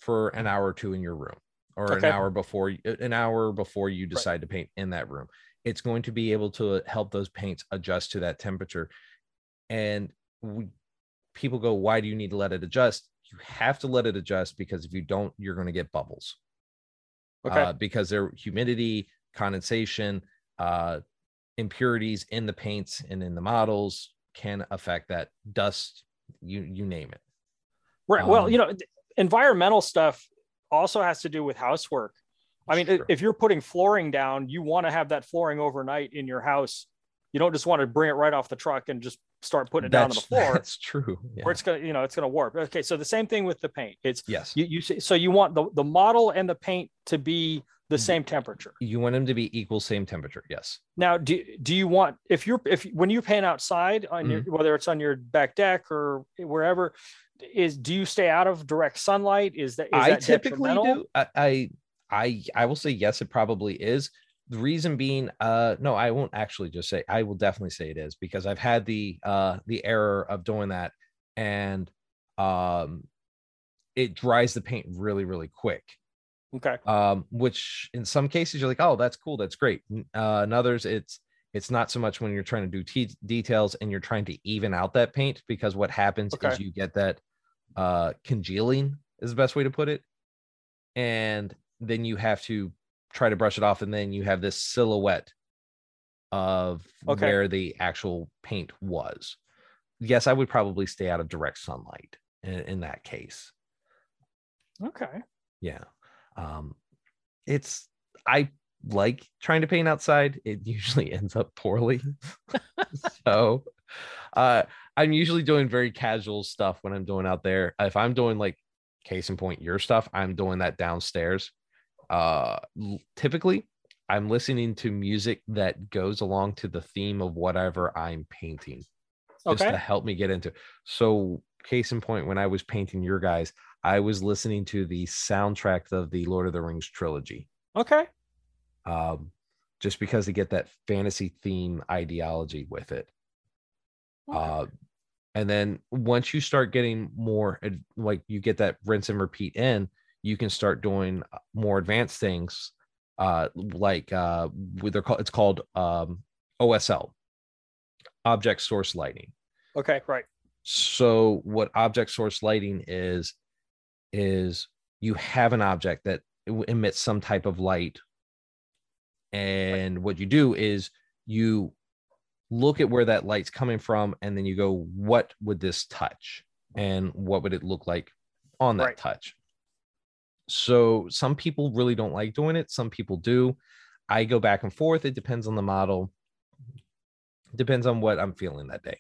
for an hour or two in your room or okay. an hour before an hour before you decide right. to paint in that room. It's going to be able to help those paints adjust to that temperature. And we, people go, why do you need to let it adjust? You have to let it adjust because if you don't, you're going to get bubbles. Okay. Uh, because their humidity, condensation, uh, impurities in the paints and in the models can affect that dust. You you name it. Right. Um, well, you know, environmental stuff also has to do with housework. I mean, true. if you're putting flooring down, you want to have that flooring overnight in your house. You don't just want to bring it right off the truck and just start putting it that's, down on the floor. That's true. Yeah. Or it's gonna, you know, it's gonna warp. Okay, so the same thing with the paint. It's yes. You you so you want the the model and the paint to be the same temperature. You want them to be equal, same temperature. Yes. Now, do do you want if you're if when you paint outside on mm-hmm. your whether it's on your back deck or wherever, is do you stay out of direct sunlight? Is that is I that typically do. I, I I I will say yes. It probably is. The reason being, uh, no, I won't actually just say. I will definitely say it is because I've had the uh the error of doing that, and um, it dries the paint really really quick Okay. Um, which in some cases you're like, oh, that's cool, that's great. Uh, in others, it's it's not so much when you're trying to do t- details and you're trying to even out that paint because what happens okay. is you get that uh congealing is the best way to put it, and then you have to try to brush it off, and then you have this silhouette of okay. where the actual paint was. Yes, I would probably stay out of direct sunlight in, in that case. Okay. Yeah um it's i like trying to paint outside it usually ends up poorly so uh i'm usually doing very casual stuff when i'm doing out there if i'm doing like case in point your stuff i'm doing that downstairs uh typically i'm listening to music that goes along to the theme of whatever i'm painting just okay. to help me get into so case in point when i was painting your guys I was listening to the soundtrack of the Lord of the Rings trilogy. Okay. Um, just because they get that fantasy theme ideology with it. Okay. Uh, and then once you start getting more, like you get that rinse and repeat in, you can start doing uh, more advanced things, uh, like uh, they're called, it's called um, OSL, object source lighting. Okay, right. So what object source lighting is is you have an object that emits some type of light and what you do is you look at where that light's coming from and then you go what would this touch and what would it look like on that right. touch so some people really don't like doing it some people do i go back and forth it depends on the model depends on what i'm feeling that day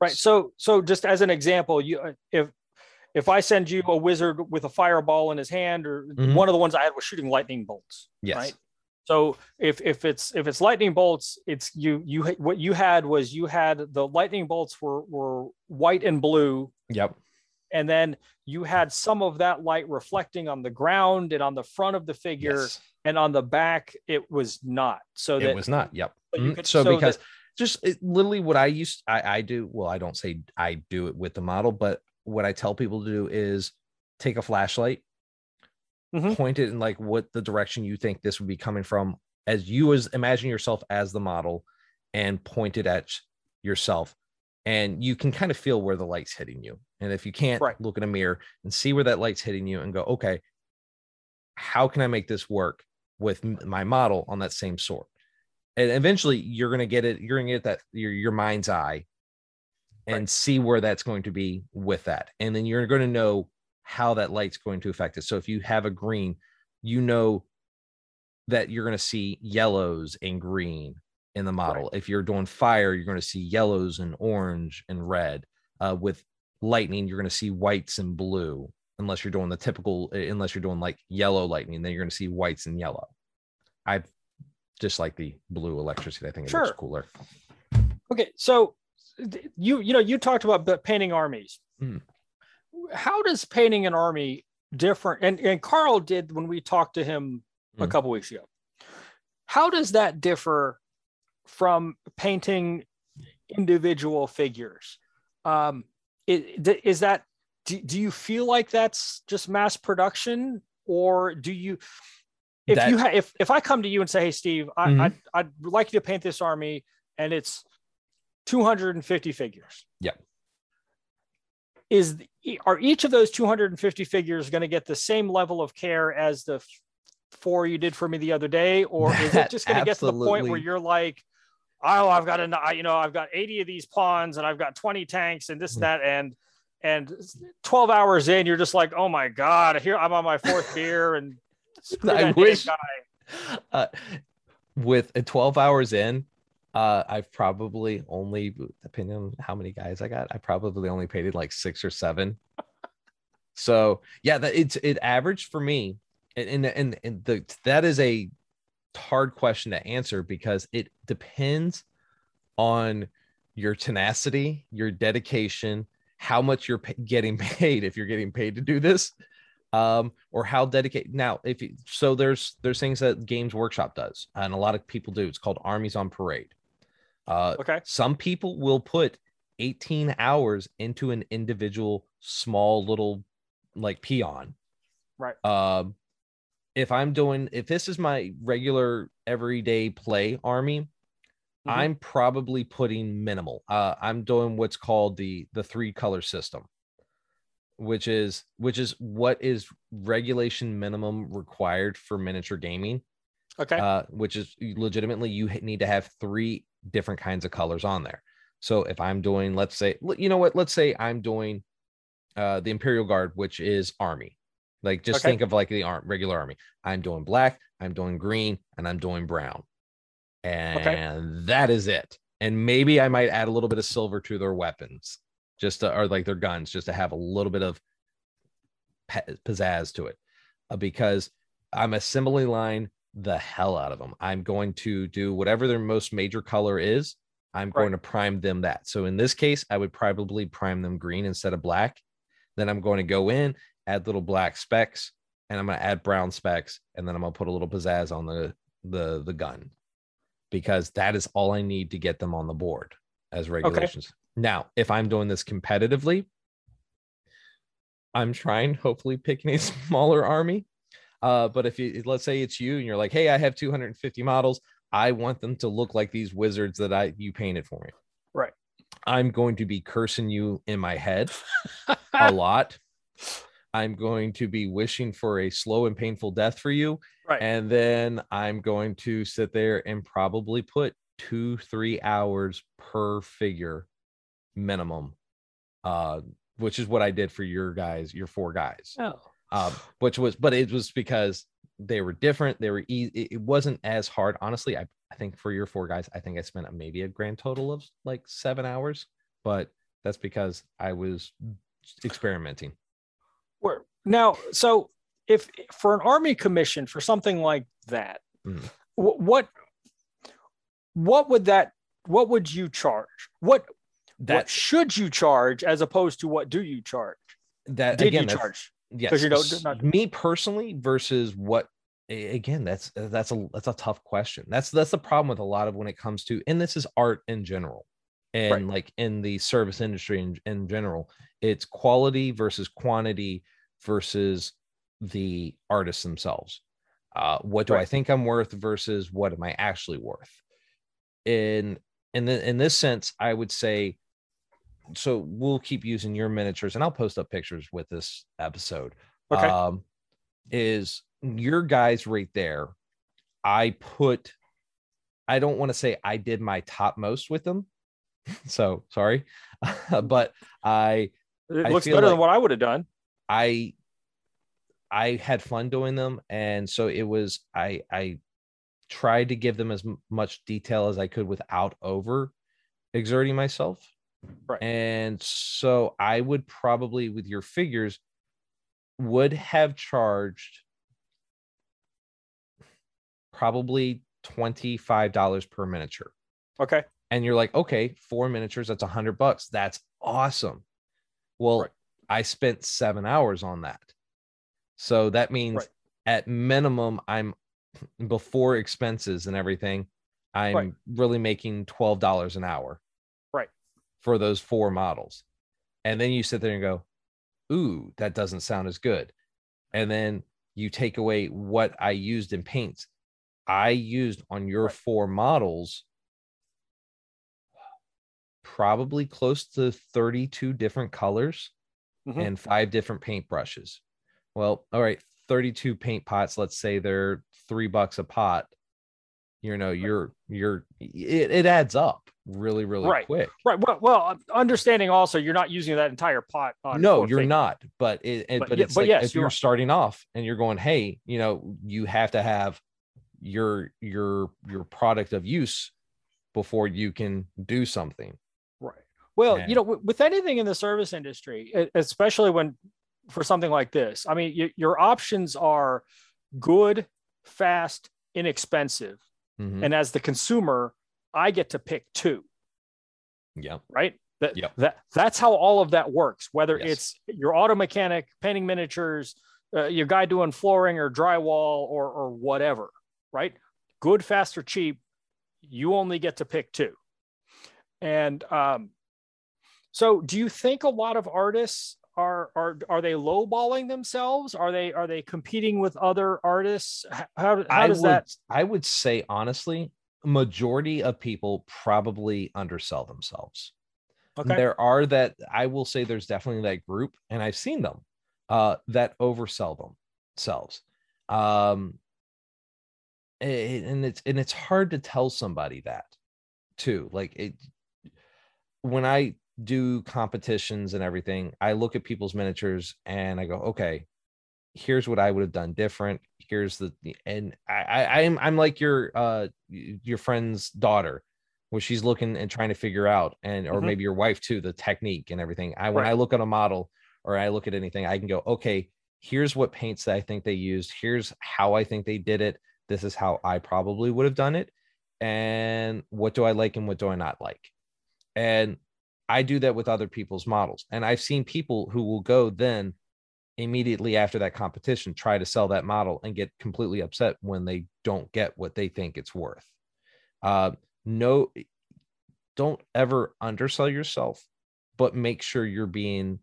right so so just as an example you uh, if if I send you a wizard with a fireball in his hand, or mm-hmm. one of the ones I had was shooting lightning bolts. Yes. Right. So if if it's if it's lightning bolts, it's you you what you had was you had the lightning bolts were were white and blue. Yep. And then you had some of that light reflecting on the ground and on the front of the figure, Yes. and on the back it was not. So that it was not. Yep. Mhm. could- so, so because that- just it, literally what I used I, I do well I don't say I do it with the model but what I tell people to do is take a flashlight Mhm. point it in like what the direction you think this would be coming from as you as imagine yourself as the model and point it at yourself and you can kind of feel where the light's hitting you and if you can't Right. look in a mirror and see where that light's hitting you and go okay how can I make this work with my model on that same sort? And eventually you're going to get it you're going to get that your your mind's eye and Right. see where that's going to be with that. And then you're going to know how that light's going to affect it. So if you have a green you know that you're going to see yellows and green in the model. If you're doing fire you're going to see yellows and orange and red uh, with lightning you're going to see whites and blue unless you're doing the typical uh, unless you're doing like yellow lightning then you're going to see whites and yellow i just like the blue electricity i think it looks Sure. cooler Okay, so you you know you talked about painting armies. Mhm. How does painting an army different? And and Carl did when we talked to him a Mhm. couple weeks ago. How does that differ from painting individual figures? Um, is that do, do you feel like that's just mass production, or do you? If That- you ha- if if I come to you and say, "Hey, Steve, I, Mhm. I'd, I'd like you to paint this army," and it's 250 figures. Yeah. Is the- are each of those 250 figures going to get the same level of care as the four you did for me the other day, or is it just going to get to the point where you're like, oh, I've got an, you know, I've got 80 of these pawns and I've got 20 tanks and this and that and and 12 hours in, you're just like, oh my god, here I'm on my fourth beer and I wish- uh, with 12 hours in uh i've probably only depending on how many guys i got i probably only painted like six or seven. So yeah that it's it averaged for me and and, and, and the that is a hard question to answer because it depends on your tenacity your dedication how much you're getting paid if you're getting paid to do this um or how dedicated now if you, so there's there's things that games workshop does and a lot of people do it's called armies on parade uh Okay. some people will put 18 hours into an individual small little like peon Right. um if i'm doing if this is my regular everyday play army Mhm. i'm probably putting minimal uh i'm doing what's called the the three color system which is which is what is regulation minimum required for miniature gaming Okay. uh, which is legitimately you need to have three different kinds of colors on there. So if I'm doing, let's say, you know what, let's say I'm doing uh, the Imperial Guard, which is army. Like just Okay. think of like the ar- regular army. I'm doing black, I'm doing green, and I'm doing brown, and that is it. And maybe I might add a little bit of silver to their weapons, just to, or like their guns, just to have a little bit of pizzazz to it, uh, because I'm assembly line the hell out of them. I'm going to do whatever their most major color is. I'm Right. going to prime them that. So in this case, I would probably prime them green instead of black. Then I'm going to go in, add little black specks, and I'm going to add brown specks, and then I'm going to put a little pizzazz on the the the gun because that is all I need to get them on the board as regulations. Now, if I'm doing this competitively, I'm trying hopefully picking a smaller army. Uh, but if you let's say it's you and you're like, hey, I have 250 models, I want them to look like these wizards that I you painted for me. Right. I'm going to be cursing you in my head a lot. I'm going to be wishing for a slow and painful death for you. Right. And then I'm going to sit there and probably put two, three hours per figure minimum. Uh, which is what I did for your guys, your four guys. oh. Um, which was but it was because they were different. They were easy. It wasn't as hard. Honestly, I, I think for your four guys, I think I spent maybe a grand total of like seven hours, but that's because I was experimenting. Where now, so if for an army commission for something like that, hmm. wh- what what would that what would you charge? What what That should you charge as opposed to what do you charge? that Did again, you charge? yes you know, s- not- me personally versus what again that's that's a that's a tough question that's that's the problem with a lot of when it comes to and this is art in general and Right. like in the service industry in, in general it's quality versus quantity versus the artists themselves uh what do i think i'm worth versus what am i actually worth in in the, in this sense i would say so we'll keep using your miniatures and i'll post up pictures with this episode Okay. um is your guys right there i put i don't want to say i did my topmost with them so sorry but i it I looks better like- than what I would have done. i i had fun doing them and so it was i i tried to give them as much detail as i could without over exerting myself Right. and so i would probably with your figures would have charged probably $25 per miniature Okay. And you're like okay four miniatures that's a hundred bucks that's awesome well Right. i spent seven hours on that so that means Right. at minimum i'm before expenses and everything i'm Right. really making $12 an hour Right. for those four models and then you sit there and go ooh that doesn't sound as good and then you take away what i used in paints i used on your four models probably close to 32 different colors Mhm. and five different paint brushes. Well, all right, 32 paint pots, let's say they're 3 bucks a pot. You know, you're you're it, it adds up really really Right. quick. Right. Well, well, understanding also you're not using that entire pot on. No, you're figures. not, but it, it But but, it's but like yes, if you're you're starting off and you're going, "Hey, you know, you have to have your your your product of use before you can do something." Well, Yeah. you know, with, with anything in the service industry, especially when for something like this, I mean, y- your options are good, fast, inexpensive, Mhm. and as the consumer, I get to pick two. Yeah. Right. That, Yep. that that's how all of that works. Whether Yes. it's your auto mechanic painting miniatures, uh, your guy doing flooring or drywall or or whatever. Right. Good, fast, or cheap. You only get to pick two. And um, so, do you think a lot of artists are are are they lowballing themselves? Are they are they competing with other artists? How, how I does would that? I would say honestly, majority of people probably undersell themselves. Okay. There are that I will say there's definitely that group, and I've seen them uh, that oversell themselves. Um, and it's and it's hard to tell somebody that too. Like it when I do competitions and everything, I look at people's miniatures and I go, okay, here's what I would have done different. Here's the and I, I I'm I'm like your uh your friend's daughter, where she's looking and trying to figure out, and or Mhm. maybe your wife too, the technique and everything. I when Right. I look at a model or I look at anything, I can go, okay, here's what paints that I think they used. Here's how I think they did it. This is how I probably would have done it. And what do I like and what do I not like? And I do that with other people's models. And I've seen people who will go then immediately after that competition try to sell that model and get completely upset when they don't get what they think it's worth. Uh, no, don't ever undersell yourself, but make sure you're being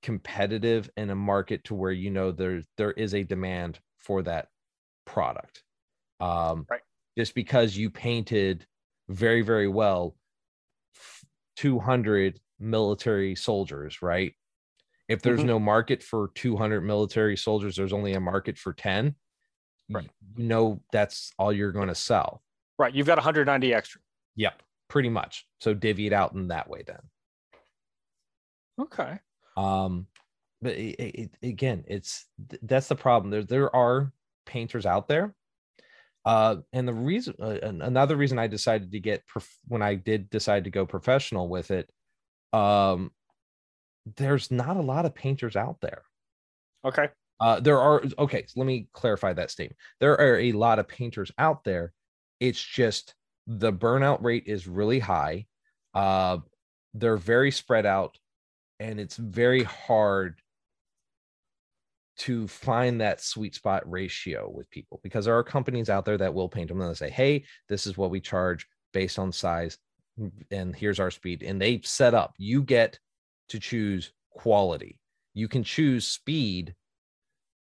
competitive in a market to where you know there there is a demand for that product. Um, Right. Just because you painted very very well 200 military soldiers, right? If there's Mhm. no market for 200 military soldiers, there's only a market for 10. Right. You know that's all you're going to sell. Right. You've got 190 extra. Yep, pretty much. So divvy it out in that way then. Okay. Um, but it, it, again, it's that's the problem. There there are painters out there. Uh, and the reason, uh, another reason I decided to get prof- when I did decide to go professional with it, um, there's not a lot of painters out there. Okay. Uh, there are okay. So let me clarify that statement. There are a lot of painters out there, it's just the burnout rate is really high. Uh, they're very spread out, and it's very hard to find that sweet spot ratio with people because there are companies out there that will paint them and they say, "Hey, this is what we charge based on size, and here's our speed." And they set up. You get to choose quality. You can choose speed,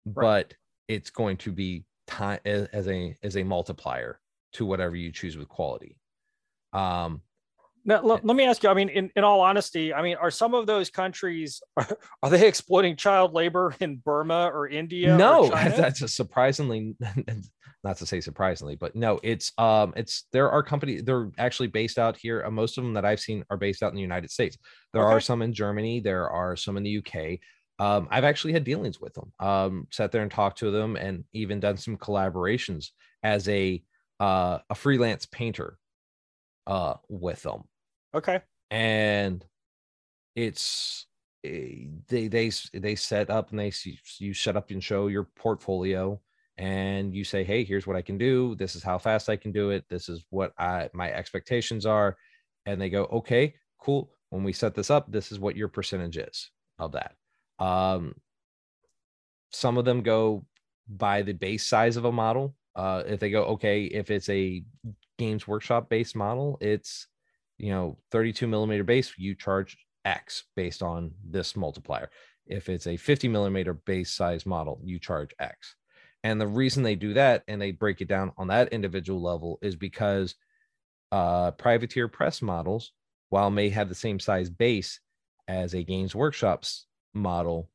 right. but it's going to be time as a as a multiplier to whatever you choose with quality. Um, now, let, let me ask you. I mean, in, in all honesty, I mean, are some of those countries are, are they exploiting child labor in Burma or India? No, or that's a surprisingly, not to say surprisingly, but no, it's um, it's there are companies. They're actually based out here. Uh, most of them that I've seen are based out in the United States. There okay. are some in Germany. There are some in the UK. Um, I've actually had dealings with them. Um, sat there and talked to them, and even done some collaborations as a uh, a freelance painter uh, with them. Okay. And it's eh, they they they set up and they you set up and show your portfolio and you say hey here's what i can do. This is how fast i can do it. This is what i my expectations are. And they go okay cool. When we set this up this is what your percentage is of that. Um some of them go by the base size of a model. Uh if they go okay if it's a games workshop based model it's you know 32 millimeter base you charge x based on this multiplier. If it's a 50 millimeter base size model you charge x. And the reason they do that and they break it down on that individual level is because uh, privateer press models while may have the same size base as a games workshops model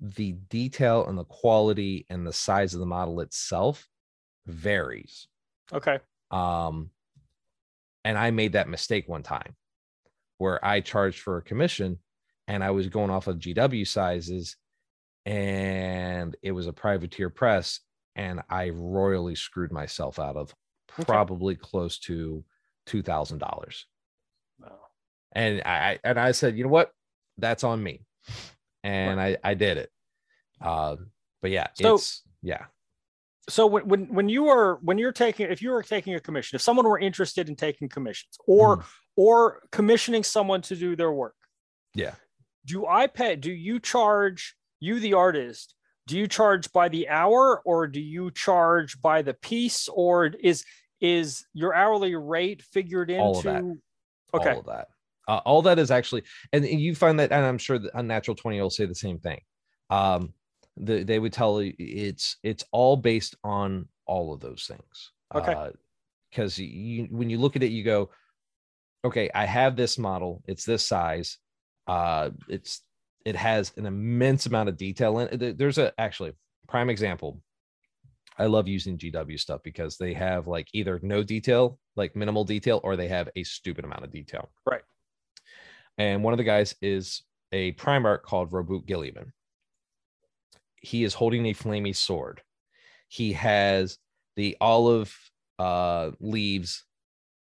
the detail and the quality and the size of the model itself varies. Okay. Um and I made that mistake one time where I charged for a commission and I was going off of GW sizes and it was a privateer press and I royally screwed myself out of probably okay. close to two thousand dollars. Wow. And I and I said, you know what? That's on me. And right. I I did it. Uh, but yeah, so, it's yeah so when, when when you are when you're taking if you were taking a commission if someone were interested in taking commissions or mm. or commissioning someone to do their work yeah do i pay do you charge you the artist do you charge by the hour or do you charge by the piece or is is your hourly rate figured into all of that. okay all that uh, all that is actually and you find that and i'm sure that unnatural 20 will say the same thing um the, they would tell you it's it's all based on all of those things. Okay. Because uh, you when you look at it, you go, okay, I have this model. It's this size. Uh, it's it has an immense amount of detail in it. There's a actually prime example. I love using GW stuff because they have like either no detail, like minimal detail, or they have a stupid amount of detail. Right. And one of the guys is a Primarch called Roboute Guilliman he is holding a flaming sword. He has the olive uh, leaves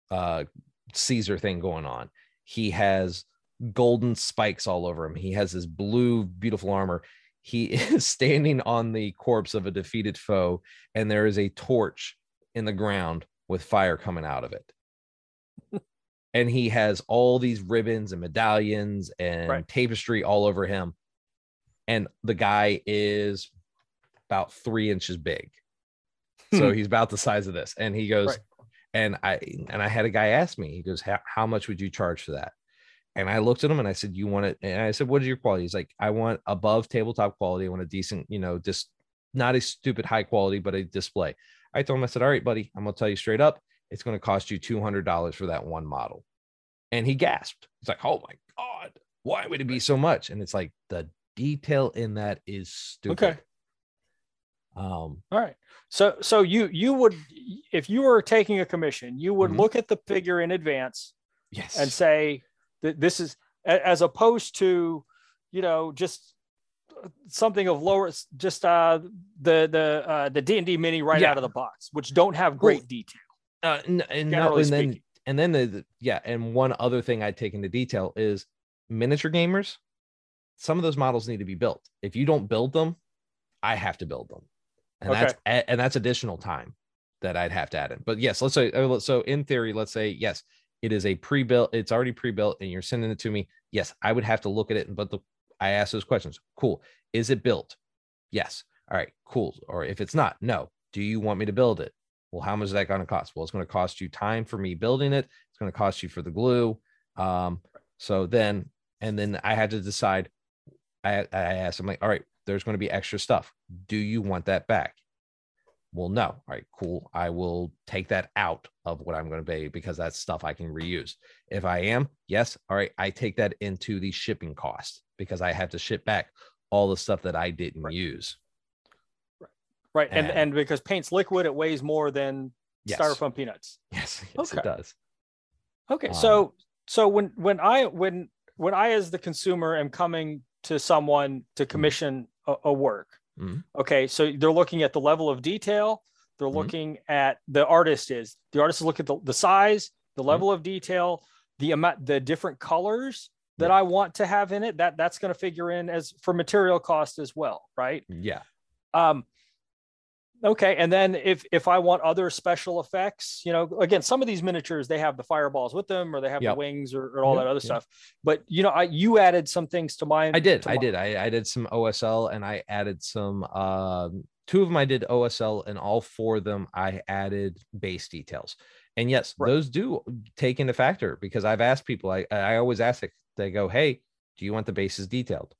uh, Caesar thing going on. He has golden spikes all over him. He has this blue, beautiful armor. He is standing on the corpse of a defeated foe, and there is a torch in the ground with fire coming out of it. and he has all these ribbons and medallions and right. tapestry all over him and the guy is about three inches big. So hmm. he's about the size of this. And he goes, right. and I and I had a guy ask me, he goes, How much would you charge for that? And I looked at him and I said, You want it? And I said, What is your quality? He's like, I want above tabletop quality. I want a decent, you know, just not a stupid high quality, but a display. I told him, I said, All right, buddy, I'm gonna tell you straight up, it's gonna cost you $200 for that one model. And he gasped. He's like, Oh my God, why would it be so much? And it's like the detail in that is stupid. Okay. Um, all right. So so you you would if you were taking a commission, you would mm-hmm. look at the figure in advance, yes, and say that this is as opposed to, you know, just something of lower, just uh the the uh the D and D mini right yeah. out of the box, which don't have great well, detail. Uh, and, and, no, and then and then the, the yeah, and one other thing I take into detail is miniature gamers some of those models need to be built. If you don't build them, I have to build them. And okay. that's and that's additional time. that I'd have to add in. But yes, let's say uh, so in theory, let's say yes, it is a pre-built, it's already pre-built, and you're sending it to me. Yes, I would have to look at it, but the I ask those questions. Cool. Is it built? Yes. All right, cool. Or if it's not, no. Do you want me to build it? Well, how much is that going to cost? Well, it's going to cost you time for me building it. It's going to cost you for the glue. Um, so then, and then I had to decide. I, I asked him like, all right, there's going to be extra stuff. Do you want that back? Well, no. All right, cool. I will take that out of what I'm going to pay because that's stuff I can reuse. If I am, yes. All right, I take that into the shipping cost because I have to ship back all the stuff that I didn't Right. use. Right. And, And- and because paint's liquid, it weighs more than Yes. styrofoam peanuts. Yes, yes, Okay. it does. Okay. Um, so so when when I when when I as the consumer am coming to someone to commission a, a work, Mhm. okay, so they're looking at the level of detail. They're Mhm. looking at the artist is the artist is looking at the, the size, the level of detail, the amount, the different colors that Yeah. I want to have in it. That that's going to figure in as for material cost as well, right? Yeah. Um, okay, and then if if I want other special effects, you know, again, some of these miniatures they have the fireballs with them, or they have Yep. the wings, or, or all Yep, that other yep. stuff. But you know, I you added some things to mine. I did. I did. I, I did some OSL and I added some um two of them I did OSL and all four of them I added base details. And yes, Right. those do take into factor because I've asked people, I I always ask it, they go, Hey, do you want the bases detailed?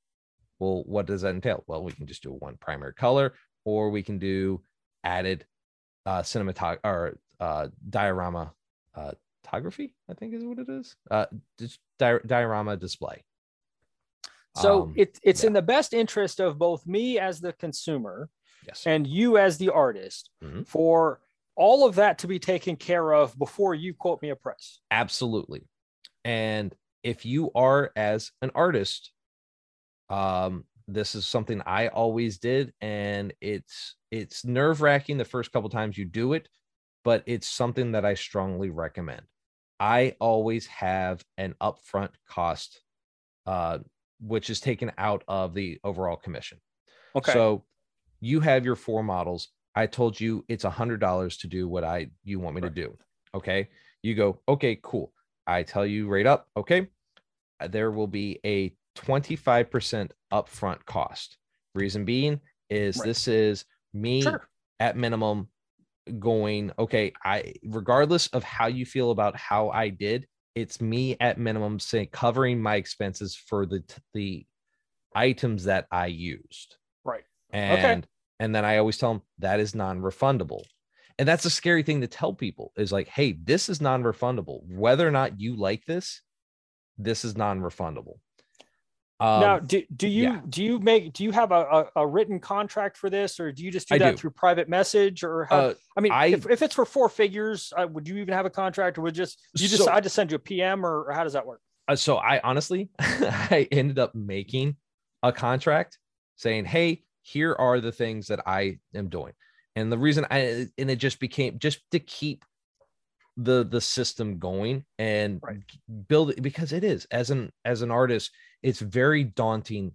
Well, what does that entail? Well, we can just do one primary color, or we can do added uh cinematog or uh diorama uh photography, I think is what it is. Uh just di- diorama display. So Um, it, it's in the best interest of both me as the consumer yes. and you as the artist Mhm. for all of that to be taken care of before you quote me a price. absolutely and if you are as an artist um this is something i always did and it's it's nerve wracking the first couple times you do it but it's something that i strongly recommend i always have an upfront cost uh which is taken out of the overall commission Okay. so you have your four models. I told you it's a hundred dollars to do what I you want me Right. to do. Okay. You go, okay, cool. I tell you right up, okay. uh, There will be a 25% upfront cost. Reason being is Right. this is me sure. at minimum going, okay, I regardless of how you feel about how I did, it's me at minimum say covering my expenses for the the items that I used. Right. And and then I always tell them that is non-refundable. And that's a scary thing to tell people is like, hey, this is non-refundable. Whether or not you like this, this is non-refundable. Um, now, do, do you yeah. do you make do you have a, a, a written contract for this, or do you just do I that do. through private message, or how? uh, I mean, I- if, if it's for four figures, uh, would you even have a contract, or would just you So- decide to send you a PM, or, or how does that work? uh, so I honestly, I ended up making a contract saying, "Hey, here are the things that I am doing," and the reason I and it just became just to keep the the system going and Right. build it because it is as an as an artist, it's very daunting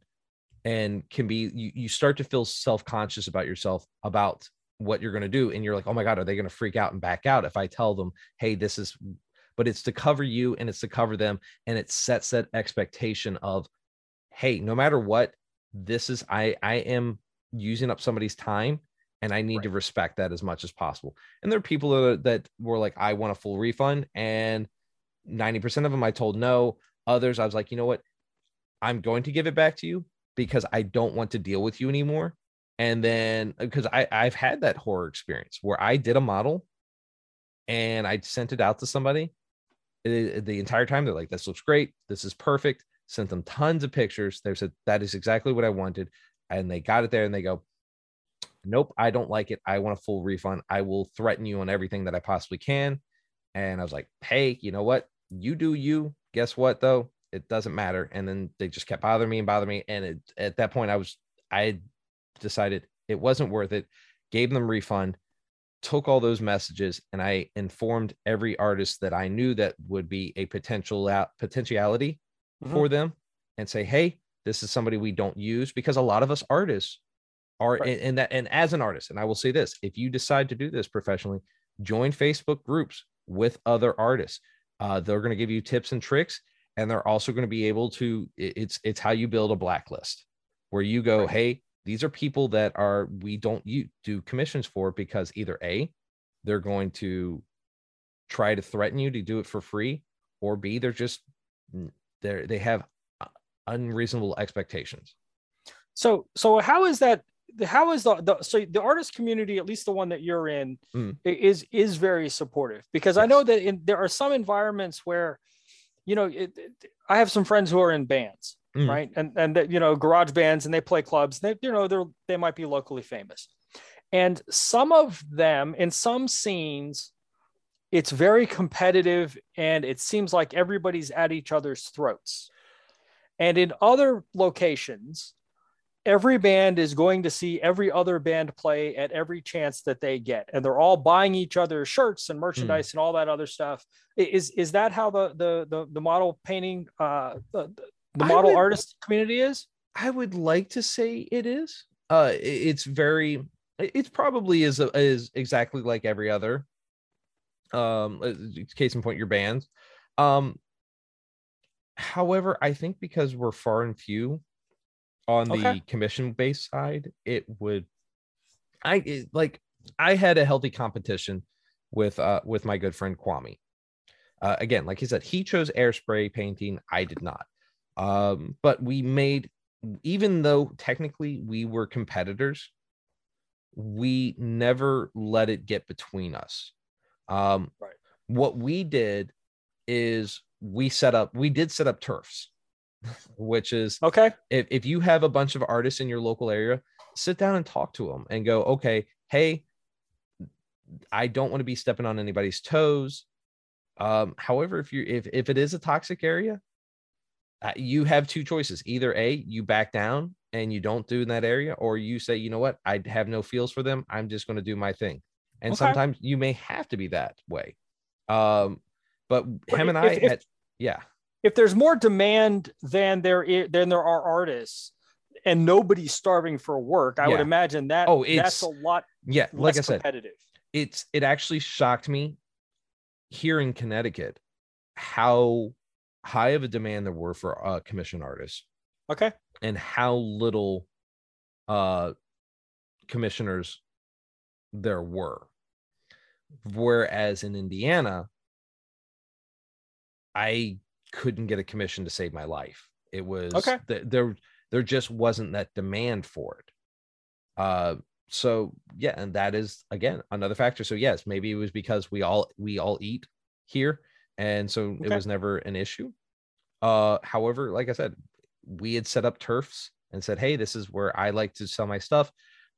and can be you, you start to feel self-conscious about yourself about what you're going to do and you're like oh my god are they going to freak out and back out if i tell them hey this is but it's to cover you and it's to cover them and it sets that expectation of hey no matter what this is i i am using up somebody's time and i need to respect that as much as possible. And there are people that, that were like i want a full refund and 90% of them i told no. Others i was like you know what? I'm going to give it back to you because i don't want to deal with you anymore. And then uh, because i i've had that horror experience where i did a model and i sent it out to somebody. It- the entire time they're like this looks great. This is perfect. Sent them tons of pictures. They said that is exactly what i wanted. And they got it there and they go nope i don't like it. I want a full refund. I will threaten you on everything that i possibly can. And i was like hey you know what? You do you. Guess what though? It doesn't matter. And then they just kept bothering me and bothering me. And it, at that point i was i decided it wasn't worth it gave them refund took all those messages and I informed every artist that I knew that would be a potential out potentiality Mhm. for them and say, hey, this is somebody we don't use because a lot of us artists art Right. and, and that and as an artist and i will say this if you decide to do this professionally join facebook groups with other artists uh, they're going to give you tips and tricks and they're also going to be able to it's it's how you build a blacklist where you go Right. hey these are people that are we don't you do commissions for because either a they're going to try to threaten you to do it for free or b they're just they're they have uh, unreasonable expectations So so how is that? How is the, the so the artist community, at least the one that you're in, Mm. is is very supportive because I know that in, there are some environments where, you know, it, it- I have some friends who are in bands, Mm. right, and and that, you know garage bands and they play clubs. They you know they're they might be locally famous, and some of them in some scenes, it's very competitive and it seems like everybody's at each other's throats, and in other locations every band is going to see every other band play at every chance that they get and they're all buying each other shirts and merchandise and all that other stuff is is that how the the the, the model painting uh the, the model would- artist community is I would like to say it is. Uh, it's very. it- It's probably is is exactly like every other. Um, uh, case in point, your bands. Um, however, I think because we're far and few on the commission based side, it would. I it- like. I had a healthy competition with uh with my good friend Kwame. Uh, again, like he said, he chose airspray painting. I did not. Um, but we made even though technically we were competitors, we never let it get between us. Um, Right. What we did is we set up, we did set up turfs, which is okay if, if you have a bunch of artists in your local area, sit down and talk to them and go, okay, hey, I don't want to be stepping on anybody's toes. Um, however, if you if if it is a toxic area, uh, you have two choices. Either a you back down and you don't do in that area, or you say, you know what, I have no feels for them. I'm just going to do my thing. And Okay. sometimes you may have to be that way. Um, but But him and I if- had, yeah, if there's more demand than there is than there are artists and nobody's starving for work i would imagine that Oh, that's a lot yeah. less Like I said, competitive. it's it actually shocked me here in Connecticut how high of a demand there were for uh, commission artists. Okay. And how little uh commissioners there were. Whereas in Indiana I couldn't get a commission to save my life. It was Okay. th- there there just wasn't that demand for it. Uh so yeah and that is again another factor. So yes maybe it was because we all we all eat here and so it was never an issue. Uh however like i said we had set up turfs and said hey this is where i like to sell my stuff.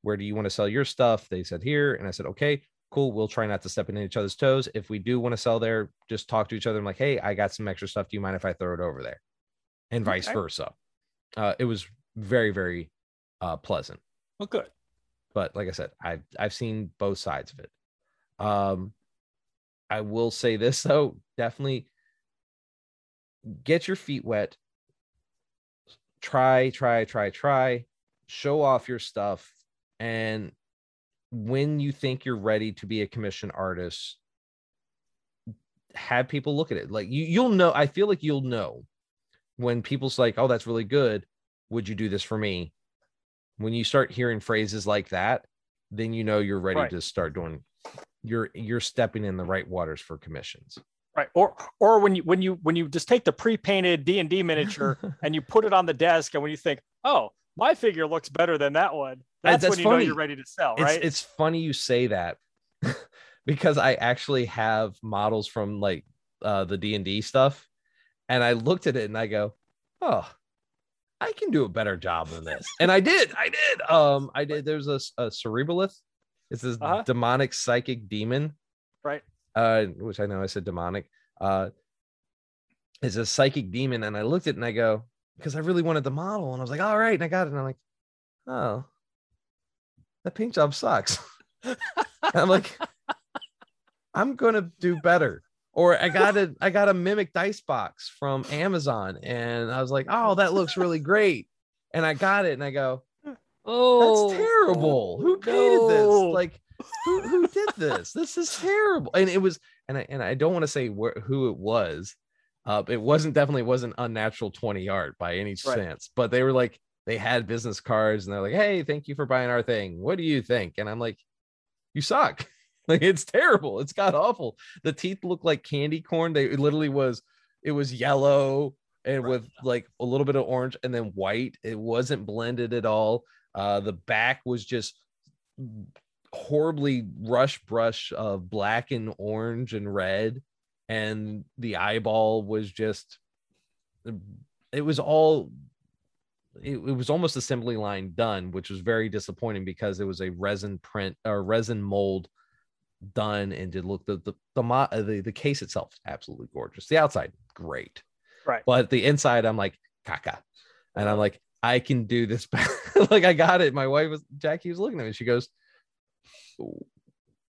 Where do you want to sell your stuff? They said here. And i said okay cool we'll try not to step in each other's toes if we do want to sell there just talk to each other i'm like hey i got some extra stuff do you mind if i throw it over there and vice Okay. versa uh it was very very uh pleasant well good but like I said, I've I've seen both sides of it. Um, I will say this though, definitely get your feet wet. Try, try, try, try. Show off your stuff, and when you think you're ready to be a commission artist, have people look at it. Like you, you'll know. I feel like you'll know when people's like, "Oh, that's really good. Would you do this for me?" when you start hearing phrases like that, then you know you're ready Right. to start doing you're you're stepping in the right waters for commissions. right or or when you when you when you just take the pre-painted d&d miniature and you put it on the desk and when you think oh my figure looks better than that one that's, that's when you know you're ready to sell right it's funny you say that because I actually have models from like uh the D&D stuff and I looked at it and I go, "Oh, I can do a better job than this." and I did. I did. Um I did there's a, a cerebrilith. It's this Uh-huh. demonic psychic demon. right uh which i know i said demonic uh is a psychic demon and i looked at it and i go because i really wanted the model and i was like all right and i got it and i'm like oh that paint job sucks i'm like i'm gonna do better or i got a i got a mimic dice box from amazon and i was like oh that looks really great and i got it and i go Oh, That's terrible. Who painted no. this? Like, who, who did this? This is terrible. And it was, and I and I don't want to say where, who it was. Uh, it wasn't definitely wasn't unnatural 20 art by any Right. chance, but they were like, they had business cards and they're like, hey, thank you for buying our thing. What do you think? And I'm like, you suck. Like it's terrible. It's got awful. The teeth look like candy corn. They it literally was, it was yellow and Right. with like a little bit of orange and then white. It wasn't blended at all. Uh, the back was just horribly rush brush of black and orange and red, and the eyeball was just it was all it, it was almost assembly line done, which was very disappointing because it was a resin print or resin mold done and did look the the the, uh, the the case itself absolutely gorgeous. The outside great, Right. But the inside, I'm like caca, and I'm like I can do this. like I got it. My wife was Jackie was looking at me. She goes,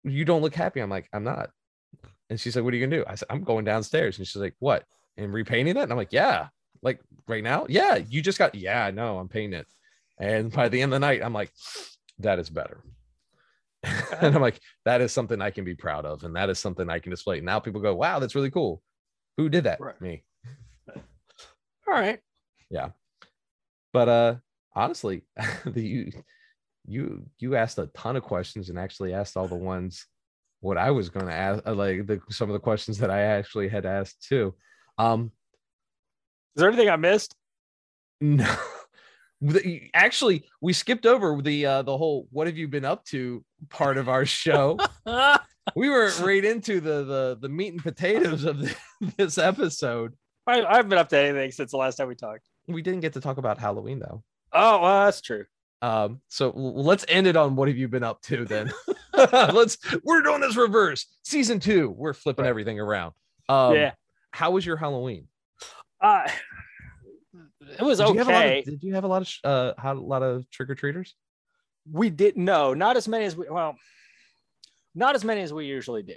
"You don't look happy." I'm like, "I'm not." And she's like, "What are you gonna do?" I said, "I'm going downstairs." And she's like, "What?" And repainting it. And I'm like, "Yeah." Like right now, yeah. You just got, yeah. No, I'm painting it. And by the end of the night, I'm like, that is better. and I'm like, that is something I can be proud of, and that is something I can display. Now people go, "Wow, that's really cool." Who did that? Right. Me. All right. Yeah. But uh honestly the you you you asked a ton of questions and actually asked all the ones what i was going to ask uh, like the some of the questions that i actually had asked too um Is there anything I missed? no actually we skipped over the uh the whole what have you been up to part of our show we were right into the the the meat and potatoes of the, this episode I, I haven't been up to anything since the last time we talked. we didn't get to talk about halloween though Oh, well, that's true. Um, so let's end it on what have you been up to then? let's we're doing this reverse. Season two, we're flipping Right. everything around. Um yeah. how was your Halloween? Uh, it was Did you have a lot okay. of, did you have a lot of uh, had a lot of trick or treaters? we didn't know not as many as we well not as many as we usually do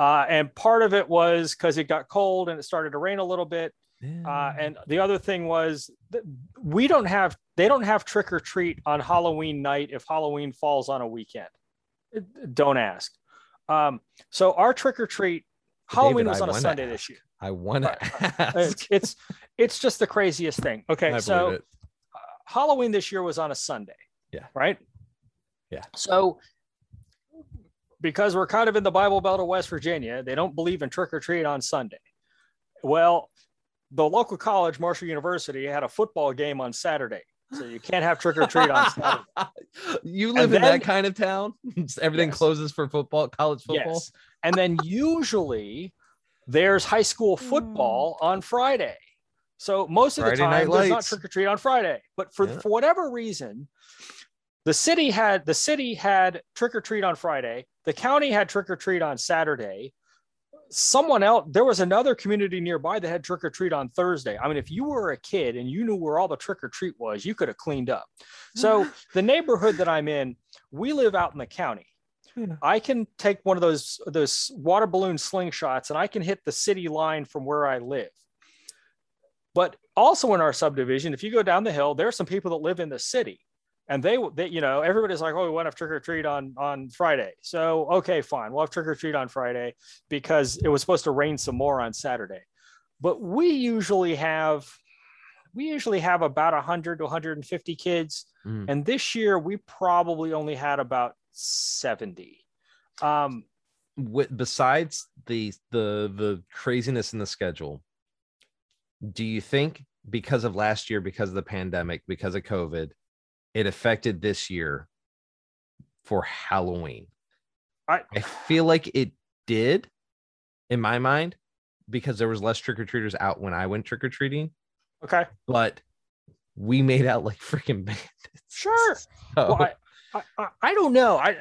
uh, and part of it was because it got cold and it started to rain a little bit uh, and the other thing was that we don't have they don't have trick or treat on halloween night if halloween falls on a weekend It- don't ask um, so our trick or treat halloween David, was on a sunday ask. this year I want to ask. it's, it's it's just the craziest thing okay I so it. Halloween this year was on a Sunday. Yeah. Right. Yeah. So, because we're kind of in the Bible Belt of West Virginia, they don't believe in trick or treat on Sunday. Well, the local college, Marshall University, had a football game on Saturday, so you can't have trick or treat on Saturday. you live And in then- that kind of town? Everything Yes. closes for football, college football. Yes. And then usually there's high school hmm. football on Friday. So most of the time night there's not trick or treat on Friday. But for, Yeah. for whatever reason, the city had the city had trick or treat on Friday. The county had trick or treat on Saturday. Someone else, there was another community nearby that had trick or treat on Thursday. I mean, if you were a kid and you knew where all the trick or treat was, you could have cleaned up. So the neighborhood that I'm in, we live out in the county. Yeah. I can take one of those those water balloon slingshots and I can hit the city line from where I live. But also in our subdivision, if you go down the hill, there are some people that live in the city, and they, they you know, everybody's like, "Oh, we want to trick or treat on on Friday." So okay, fine, we'll have trick or treat on Friday because it was supposed to rain some more on Saturday. But we usually have we usually have about 100 to 150 kids Mm. and this year we probably only had about 70 um Wi- besides the the the craziness in the schedule do you think because of last year because of the pandemic because of covid it affected this year for halloween. I- i feel like it did in my mind because there was less trick-or-treaters out when i went trick-or-treating. Okay. But we made out like freaking bandits. Sure. So- well, I, I, I- don't know. I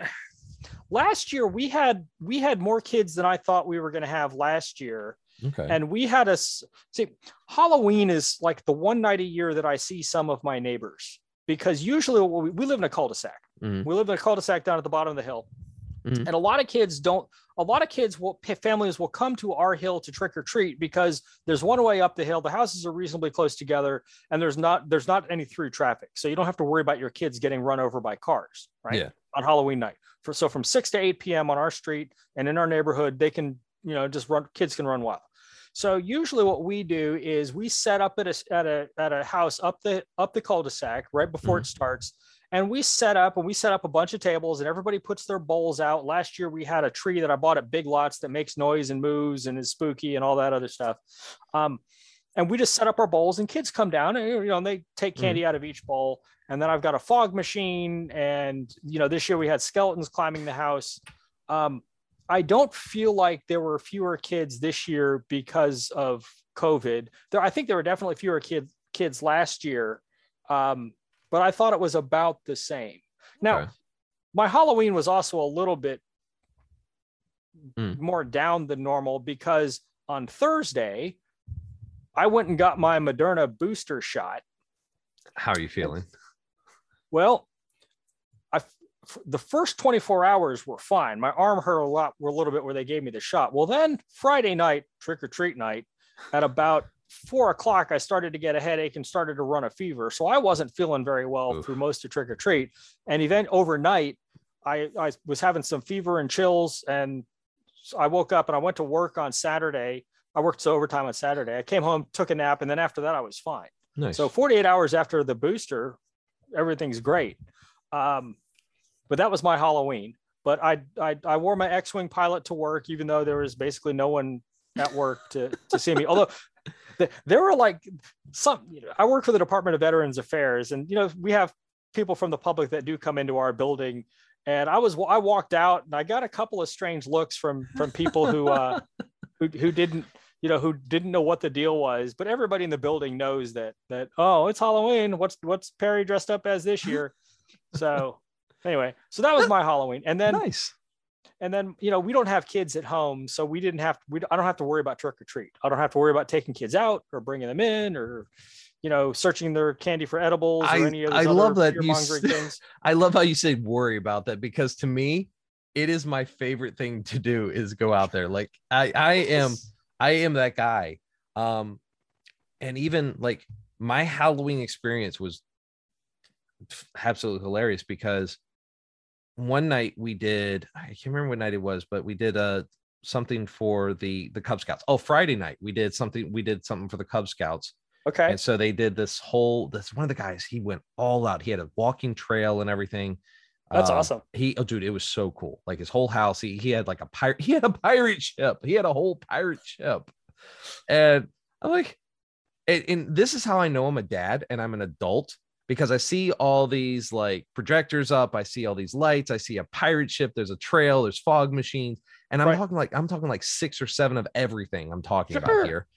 last year we had we had more kids than i thought we were going to have last year. Okay. And we had a see halloween is like the one night a year that i see some of my neighbors because usually we, we live in a cul-de-sac Mhm. we live in a cul-de-sac down at the bottom of the hill Mhm. And a lot of kids don't. A lot of kids will families will come to our hill to trick or treat because there's one way up the hill. The houses are reasonably close together, and there's not there's not any through traffic, so you don't have to worry about your kids getting run over by cars. Right Yeah. on Halloween night. For so from six to eight p.m. on our street and in our neighborhood, they can you know just run. Kids can run wild. So usually what we do is we set up at a at a at a house up the up the cul-de-sac right before it starts. And we set up and we set up a bunch of tables and everybody puts their bowls out. Last year we had a tree that I bought at Big Lots that makes noise and moves and is spooky and all that other stuff. Um, and we just set up our bowls and kids come down and you know and they take candy out of each bowl. And then I've got a fog machine and you know this year we had skeletons climbing the house. Um, I don't feel like there were fewer kids this year because of COVID. There, I think there were definitely fewer kids kids last year, um, but I thought it was about the same. Now, Okay. my Halloween was also a little bit Mm. more down than normal because on Thursday, I went and got my Moderna booster shot. How are you feeling? Well, the first 24 hours were fine. My arm hurt a lot, were a little bit where they gave me the shot. Well, then Friday night, trick or treat night, at about four o'clock, I started to get a headache and started to run a fever. So I wasn't feeling very well Oof. through most of trick or treat. And even overnight, I, I was having some fever and chills. And I woke up and I went to work on Saturday. I worked overtime on Saturday. I came home, took a nap, and then after that, I was fine. Nice. So 48 hours after the booster, everything's great. Um, but that was my Halloween. But I, I I wore my X-wing pilot to work, even though there was basically no one at work to to see me. Although th- there were like some, you know, I work for the Department of Veterans Affairs, and you know we have people from the public that do come into our building. And I was I walked out and I got a couple of strange looks from from people who uh, who who didn't you know who didn't know what the deal was but everybody in the building knows that that oh it's halloween what's what's perry dressed up as this year so anyway so that was my halloween and then nice. and then you know we don't have kids at home so we didn't have we i don't have to worry about trick or treat i don't have to worry about taking kids out or bringing them in or you know searching their candy for edibles I- or any of those I other love that you things I love how you said worry about that because to me, it is my favorite thing to do is go out there. Like I, I am, I am that guy. Um, and even like my Halloween experience was absolutely hilarious because one night we did, I can't remember what night it was, but we did uh something for the the Cub Scouts. Oh, Friday night we did something. We did something for the Cub Scouts. okay And so they did this whole. This one of the guys. He went all out. He had a walking trail and everything. That's Um, awesome. He, oh, dude, it was so cool. Like his whole house. He he had like a pirate. He had a pirate ship. He had a whole pirate ship. And I'm like, and, and this is how I know I'm a dad and I'm an adult because I see all these like projectors up. I see all these lights. I see a pirate ship. There's a trail. There's fog machines. And I'm Right. talking like I'm talking like six or seven of everything I'm talking Sure. about here.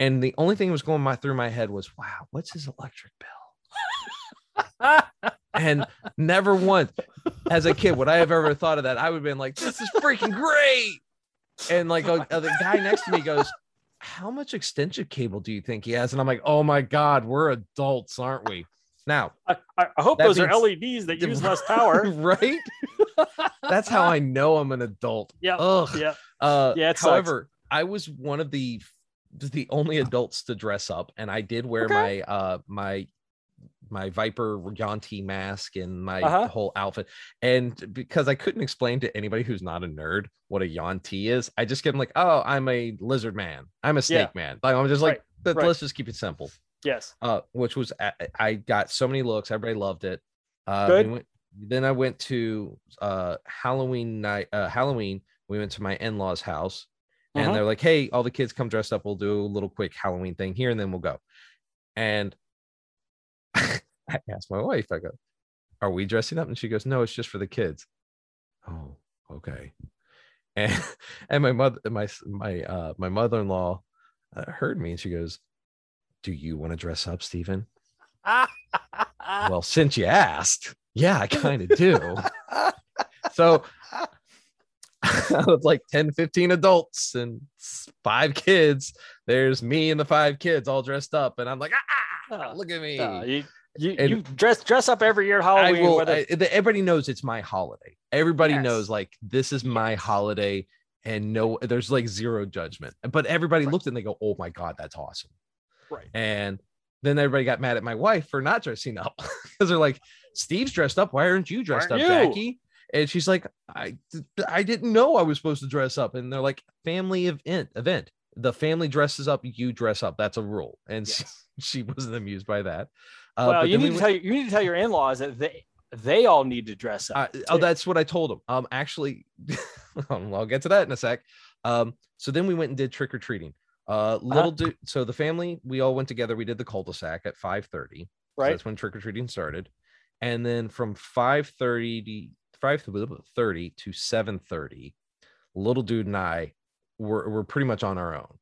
And the only thing that was going my through my head was, wow, what's his electric bill? and never once as a kid would I have ever thought of that. I would have been like, this is freaking great. And like uh, the guy next to me goes, How much extension cable do you think he has? And I'm like, Oh my God, we're adults, aren't we? Now, I, I hope those are LEDs that use less power. right? That's how I know I'm an adult. Yeah. Ugh. Yeah. Uh, Yeah, it sucks. however, I was one of the the only adults to dress up, and I did wear Okay. my uh my my Viper Yuan-ti mask and my Uh-huh. whole outfit. And because I couldn't explain to anybody who's not a nerd what a Yuan-ti is, I just get them like, oh, I'm a lizard man, I'm a snake man. Like I'm just like, Right, "Let- right. let's just keep it simple. Yes. Uh, which was I- I got so many looks, everybody loved it. Uh, Good. we went, then I went to uh Halloween night, uh Halloween. We went to my in-laws' house, and Mhm. they're like, "Hey, all the kids come dressed up. We'll do a little quick Halloween thing here, and then we'll go." And I asked my wife, I go, "Are we dressing up?" And she goes, "No, it's just for the kids." Oh, okay. And and my mother, my my uh my mother-in-law uh, heard me, and she goes, "Do you want to dress up, Stephen?" well, since you asked, yeah, I kind of do. so of like 10, 15 adults and five kids, there's me and the five kids all dressed up. And I'm like, ah, look at me. You, You, you dress dress up every year Halloween. will. whether, I- everybody knows it's my holiday. Everybody Yes. knows like this is my holiday, and no, there's like zero judgment. But everybody Right. looked and they go, "Oh my god, that's awesome!" Right. And then everybody got mad at my wife for not dressing up because they're like, "Steve's dressed up. Why aren't you dressed Aren't up, you?" Jackie?" And she's like, "I I didn't know I was supposed to dress up." And they're like, "Family event event. The family dresses up. You dress up. That's a rule." And she, Yes. she wasn't amused by that. Uh, well, you then we need to went- tell you, you need to tell your in-laws that they they all need to dress up. Uh, oh, that's what I told them. Um, actually, I'll get to that in a sec. Um, so then we went and did trick or treating. Uh, little dude. So the family, we all went together. We did the cul-de-sac at five thirty. right. That's when trick or treating started, and then from five thirty to five thirty to seven thirty, little dude and I were were pretty much on our own.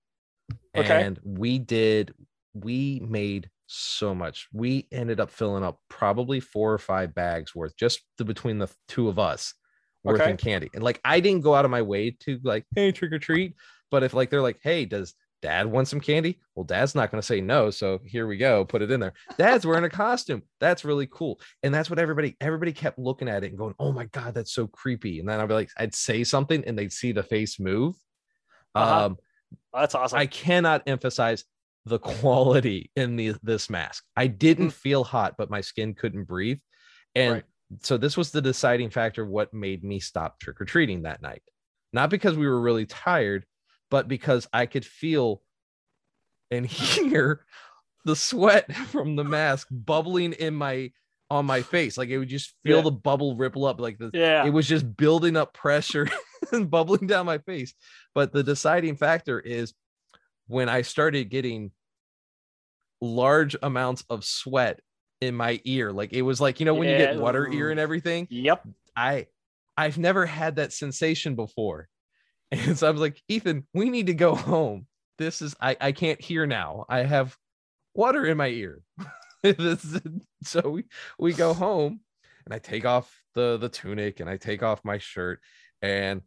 Okay. And we did. We made so much. We ended up filling up probably four or five bags worth just the, between the two of us worth Okay. in candy. And like I didn't go out of my way to like, hey, trick or treat. But if like they're like, hey, does dad wants some candy? Well, dad's not going to say no. So here we go. Put it in there. Dad's wearing a costume. That's really cool. And that's what everybody, everybody kept looking at it and going, oh my God, that's so creepy. And then I'd be like, I'd say something and they'd see the face move. Uh-huh. Um, That's awesome. I cannot emphasize the quality in the this mask. I didn't Mm. feel hot, but my skin couldn't breathe. And Right. so this was the deciding factor of what made me stop trick or treating that night. Not because we were really tired, but because I could feel and hear the sweat from the mask bubbling in my on my face. Like it would just feel Yeah. the bubble ripple up like the yeah. it was just building up pressure and bubbling down my face. But the deciding factor is when I started getting large amounts of sweat in my ear. Like it was like, you know, when you get water ear and everything. yep. I I've never had that sensation before. And so I was like, Ethan, we need to go home. This is I, I can't hear now. I have water in my ear. Is- so we, we go home and I take off the the tunic and I take off my shirt and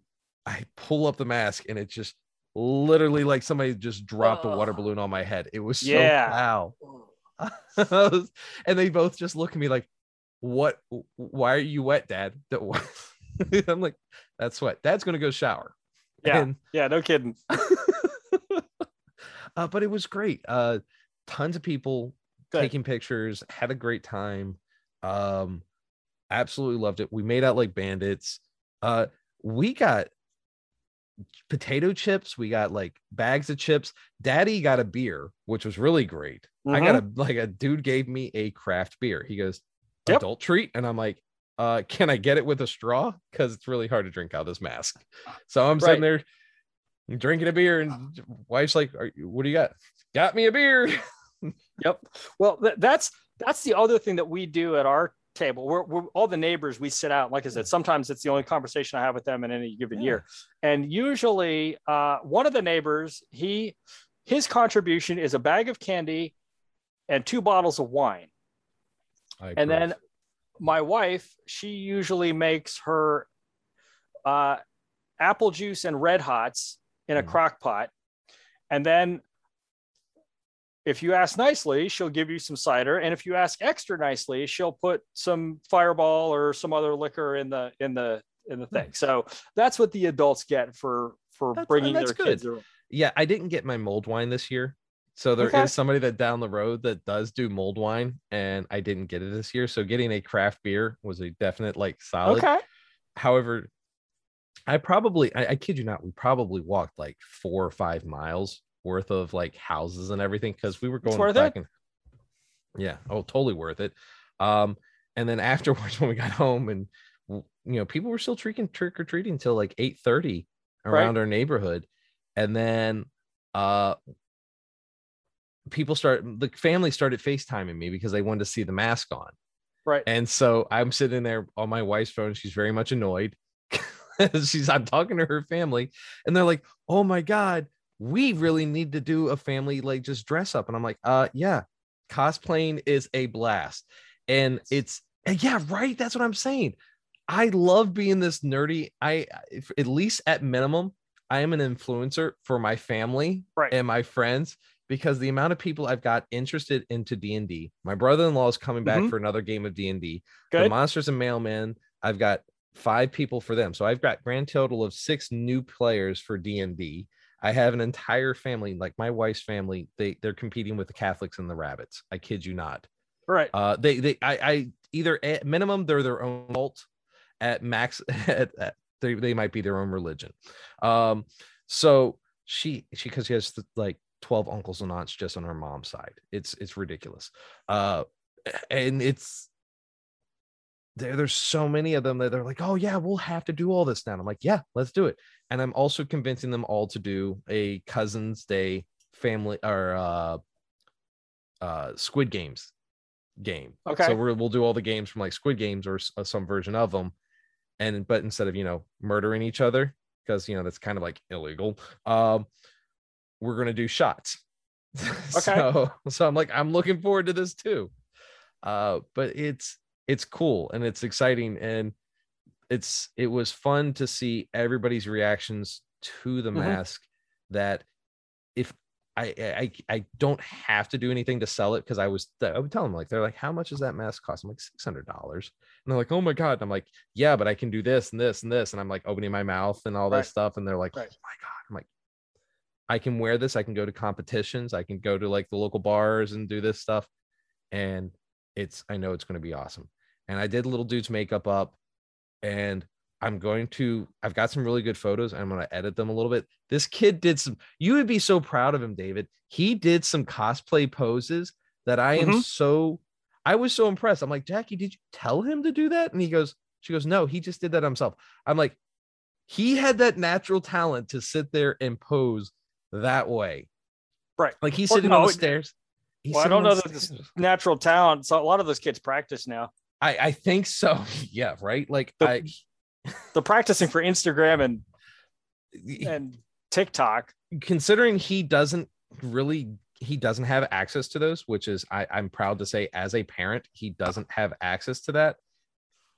I pull up the mask and it just literally like somebody just dropped a water balloon on my head. It was so Yeah. wow. Was- and they both just look at me like, "What? Why are you wet, Dad?" I'm like, "That's what Dad's gonna go shower." Yeah. And, Yeah. No kidding. uh, but it was great. Uh, tons of people Good. taking pictures. Had a great time. Um, absolutely loved it. We made out like bandits. Uh, we got potato chips. We got like bags of chips. Daddy got a beer, which was really great. I got a like a dude gave me a craft beer. He goes, Yep. adult treat. And I'm like, uh, can I get it with a straw? Because it's really hard to drink out of this mask. So I'm sitting there drinking a beer, and wife's like, Are you, what do you got? Got me a beer. Yep. Well, th- that's that's the other thing that we do at our table. We're, we're all the neighbors. We sit out. Like I said, sometimes it's the only conversation I have with them in any given Yeah. year. And usually, uh, one of the neighbors, he his contribution is a bag of candy and two bottles of wine. I And then. My wife, she usually makes her uh, apple juice and red hots in a Mm. crock pot. And then if you ask nicely, she'll give you some cider. And if you ask extra nicely, she'll put some fireball or some other liquor in the in the in the thing. So that's what the adults get for for That's- bringing that's their kids. good. around. yeah, I didn't get my mold wine this year. So there is Okay. somebody that down the road that does do mold wine, and I didn't get it this year. So getting a craft beer was a definite like solid. Okay. However, I probably I, I kid you not, we probably walked like four or five miles worth of like houses and everything because we were going back it. and yeah, oh totally worth it. Um, and then afterwards when we got home and you know people were still treating trick or treating until like eight thirty around our neighborhood, and then uh people start the family started FaceTiming me because they wanted to see the mask on. Right. And so I'm sitting there on my wife's phone. She's very much annoyed. She's I'm talking to her family, and they're like, "Oh my god, we really need to do a family like just dress up." And I'm like, "Uh, yeah, cosplaying is a blast, and it's yeah, right. That's what I'm saying. I love being this nerdy. I if, at least at minimum, I am an influencer for my family Right. and my friends because the amount of people I've got interested into D and D. My brother-in-law is coming back Mhm. for another game of D and D. The Monsters and Mailman. I've got five people for them, so I've got grand total of six new players for D and D. I have an entire family, like my wife's family. They they're competing with the Catholics and the Rabbits. I kid you not. right. Uh, they they I, I either at minimum they're their own cult, at max at, at they they might be their own religion. Um, so she she because she has like twelve uncles and aunts just on her mom's side. It's it's ridiculous. Uh, and it's there. There's so many of them that they're like, oh yeah, we'll have to do all this now. And I'm like, yeah, let's do it. And I'm also convincing them all to do a Cousins Day family or uh, uh, Squid Games game. Okay. So we're, we'll do all the games from like Squid Games or uh, some version of them, and but instead of you know murdering each other because you know that's kind of like illegal, um, we're gonna do shots. so so I'm like I'm looking forward to this too, uh, but it's it's cool and it's exciting and it's it was fun to see everybody's reactions to the Mhm. mask that if I, I I don't have to do anything to sell it because I was I would tell them like they're like how much does that mask cost? I'm like six hundred dollars and they're like oh my god and I'm like yeah but I can do this and this and this and I'm like opening my mouth and all Right. this stuff and they're like Right. oh my god I'm like I can wear this I can go to competitions I can go to like the local bars and do this stuff and it's I know it's going to be awesome and I did little dude's makeup up and I'm going to I've got some really good photos and I'm going to edit them a little bit. This kid did some you would be so proud of him David. He did some cosplay poses that I am Mhm. so I was so impressed. I'm like, "Jackie, did you tell him to do that?" And he goes she goes, "No, he just did that himself." I'm like, "He had that natural talent to sit there and pose that way." Right. Like he's Well, sitting on the it- stairs. He's Well, I don't know the that this- Natural talent. So a lot of those kids practice now. I I think so. Yeah, right? Like The- I They're practicing for Instagram and and TikTok. considering he doesn't really he doesn't have access to those which is I, i'm proud to say as a parent he doesn't have access to that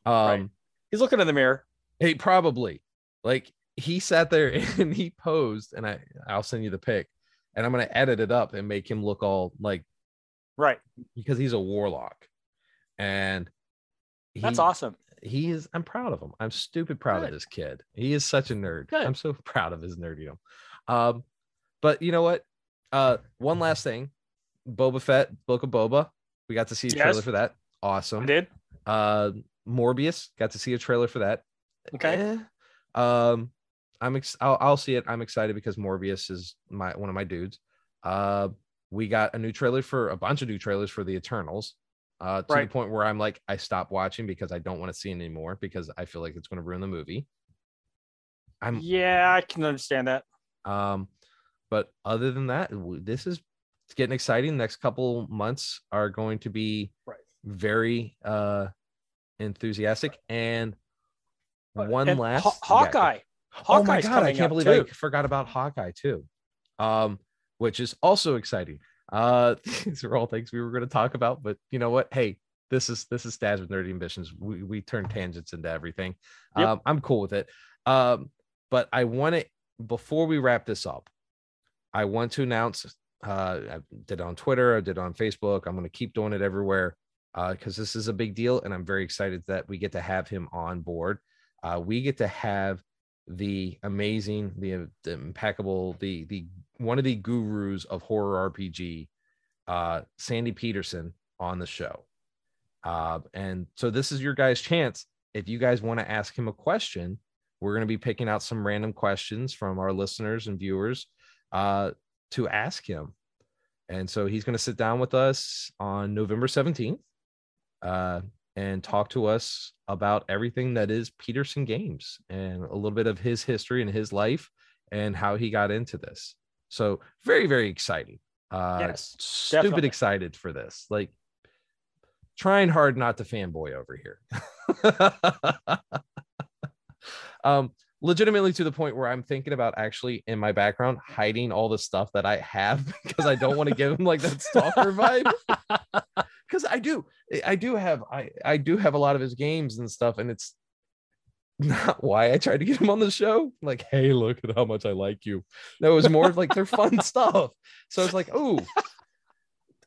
um Right. He's looking in the mirror. he probably like he sat there and he posed and i i'll send you the pic and i'm going to edit it up and make him look all like Right. because he's a warlock and That's awesome. he is i'm proud of him i'm stupid proud of this kid he is such a nerd Good. i'm so proud of his nerdydom um but you know what uh one last thing boba fett book of boba we got to see a trailer Yes. for that I awesome did. uh morbius got to see a trailer for that Okay. Eh. um i'm ex- I'll, I'll see it. I'm excited because morbius is my one of my dudes. Uh we got a new trailer for a bunch of new trailers for the eternals uh to Right. the point where i'm like i stopped watching because i don't want to see it anymore because i feel like it's going to ruin the movie. I'm Yeah, I can understand that. um but other than that this is it's getting exciting. The next couple months are going to be Right. very uh enthusiastic. And one and last Haw- yeah, Oh my god i can't believe i forgot about hawkeye too um which is also exciting. Uh these are all things we were going to talk about but you know what? Hey this is this is dads with nerdy ambitions. We, we turn tangents into everything. Yep. um i'm cool with it. Um but i want to before we wrap this up i want to announce uh i did it on twitter i did it on facebook. I'm going to keep doing it everywhere uh because this is a big deal and i'm very excited that we get to have him on board. Uh we get to have the amazing the, the impeccable the the one of the gurus of horror rpg uh Sandy Petersen on the show. Uh and so this is your guys chance. If you guys want to ask him a question we're going to be picking out some random questions from our listeners and viewers uh to ask him. And so he's going to sit down with us on november 17th uh and talk to us about everything that is Petersen Games and a little bit of his history and his life and how he got into this. So very, very exciting. Uh, Yes, stupid definitely. excited for this. Like trying hard not to fanboy over here. um, legitimately to the point where I'm thinking about actually in my background hiding all the stuff that I have because I don't want to give him like that stalker vibe. Because I do, I do have, I I do have a lot of his games and stuff, and it's not why I tried to get him on the show. Like, hey, look at how much I like you. No, it was more like they're fun stuff. So I was like, oh,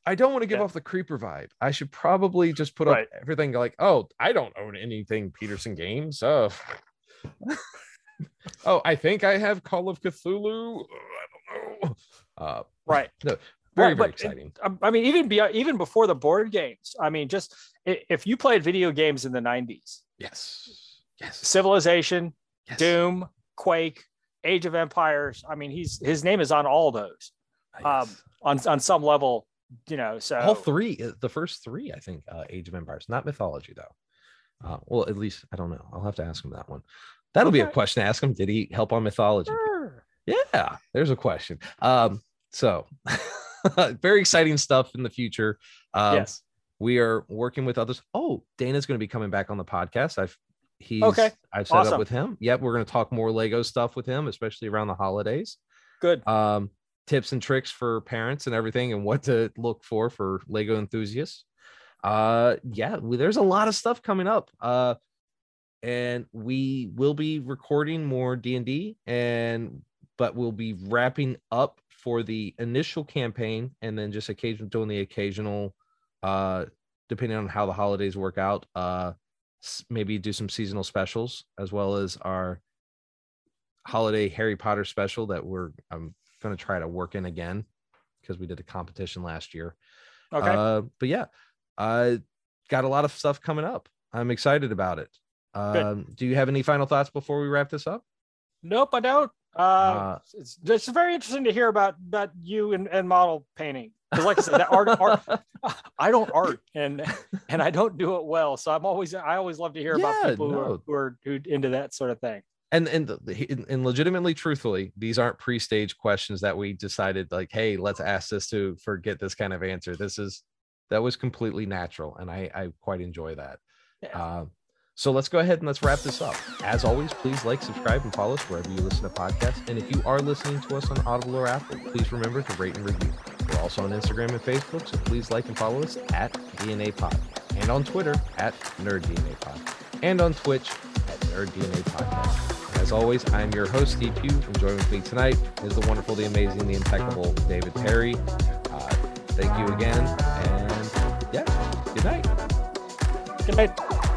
I don't want to give Yeah. off the creeper vibe. I should probably just put Right. up everything like, oh, I don't own anything Petersen games. Oh, oh, I think I have Call of Cthulhu. I don't know. Uh, Right. Very, Right, very exciting. I- I mean, even beyond, even before the board games. I mean, just if you played video games in the '90s, Yes. Yes. Civilization, yes. Doom, Quake, Age of Empires. I mean, he's his name is on all those Ah, um, on on some level. You know, so all three uh, the first three i think uh age of empires not mythology though uh well at least i don't know i'll have to ask him that one that'll be a question to ask him did he help on mythology Sure. yeah there's a question um so very exciting stuff in the future. Um yes. we are working with others. Oh dana's going to be coming back on the podcast. I've he's Okay. i've set up with him. Yep we're going to talk more lego stuff with him especially around the holidays. Good. um, tips and tricks for parents and everything and what to look for for lego enthusiasts. Uh yeah we- there's a lot of stuff coming up. Uh and we will be recording more d&d and but we'll be wrapping up for the initial campaign and then just occasionally doing the occasional uh depending on how the holidays work out uh maybe do some seasonal specials as well as our holiday Harry Potter special that we're I'm gonna try to work in again because we did a competition last year. Okay. Uh, but yeah, I got a lot of stuff coming up. I'm excited about it. Um, do you have any final thoughts before we wrap this up? nope, I don't. Uh, uh, it's, it's very interesting to hear about about you and, and model painting. Because, like I said, that art, art, I don't art and and I don't do it well. So I'm always I always love to hear Yeah, about people who, are, who are who into that sort of thing. and and the- the- and- and legitimately truthfully these aren't pre-stage questions that we decided like hey let's ask this to forget this kind of answer this is that was completely natural and i i quite enjoy that Yeah. uh, so let's go ahead and let's wrap this up as always please like subscribe and follow us wherever you listen to podcasts and if you are listening to us on audible or apple please remember to rate and review we're also on instagram and facebook so please like and follow us at dna pod and on twitter at nerd dna pod and on twitch at nerd dna podcast as always, I'm your host, Steve Pugh, and joining with me tonight is the wonderful, the amazing, the impeccable David Perry. Uh, thank you again, and yeah, good night. Good night.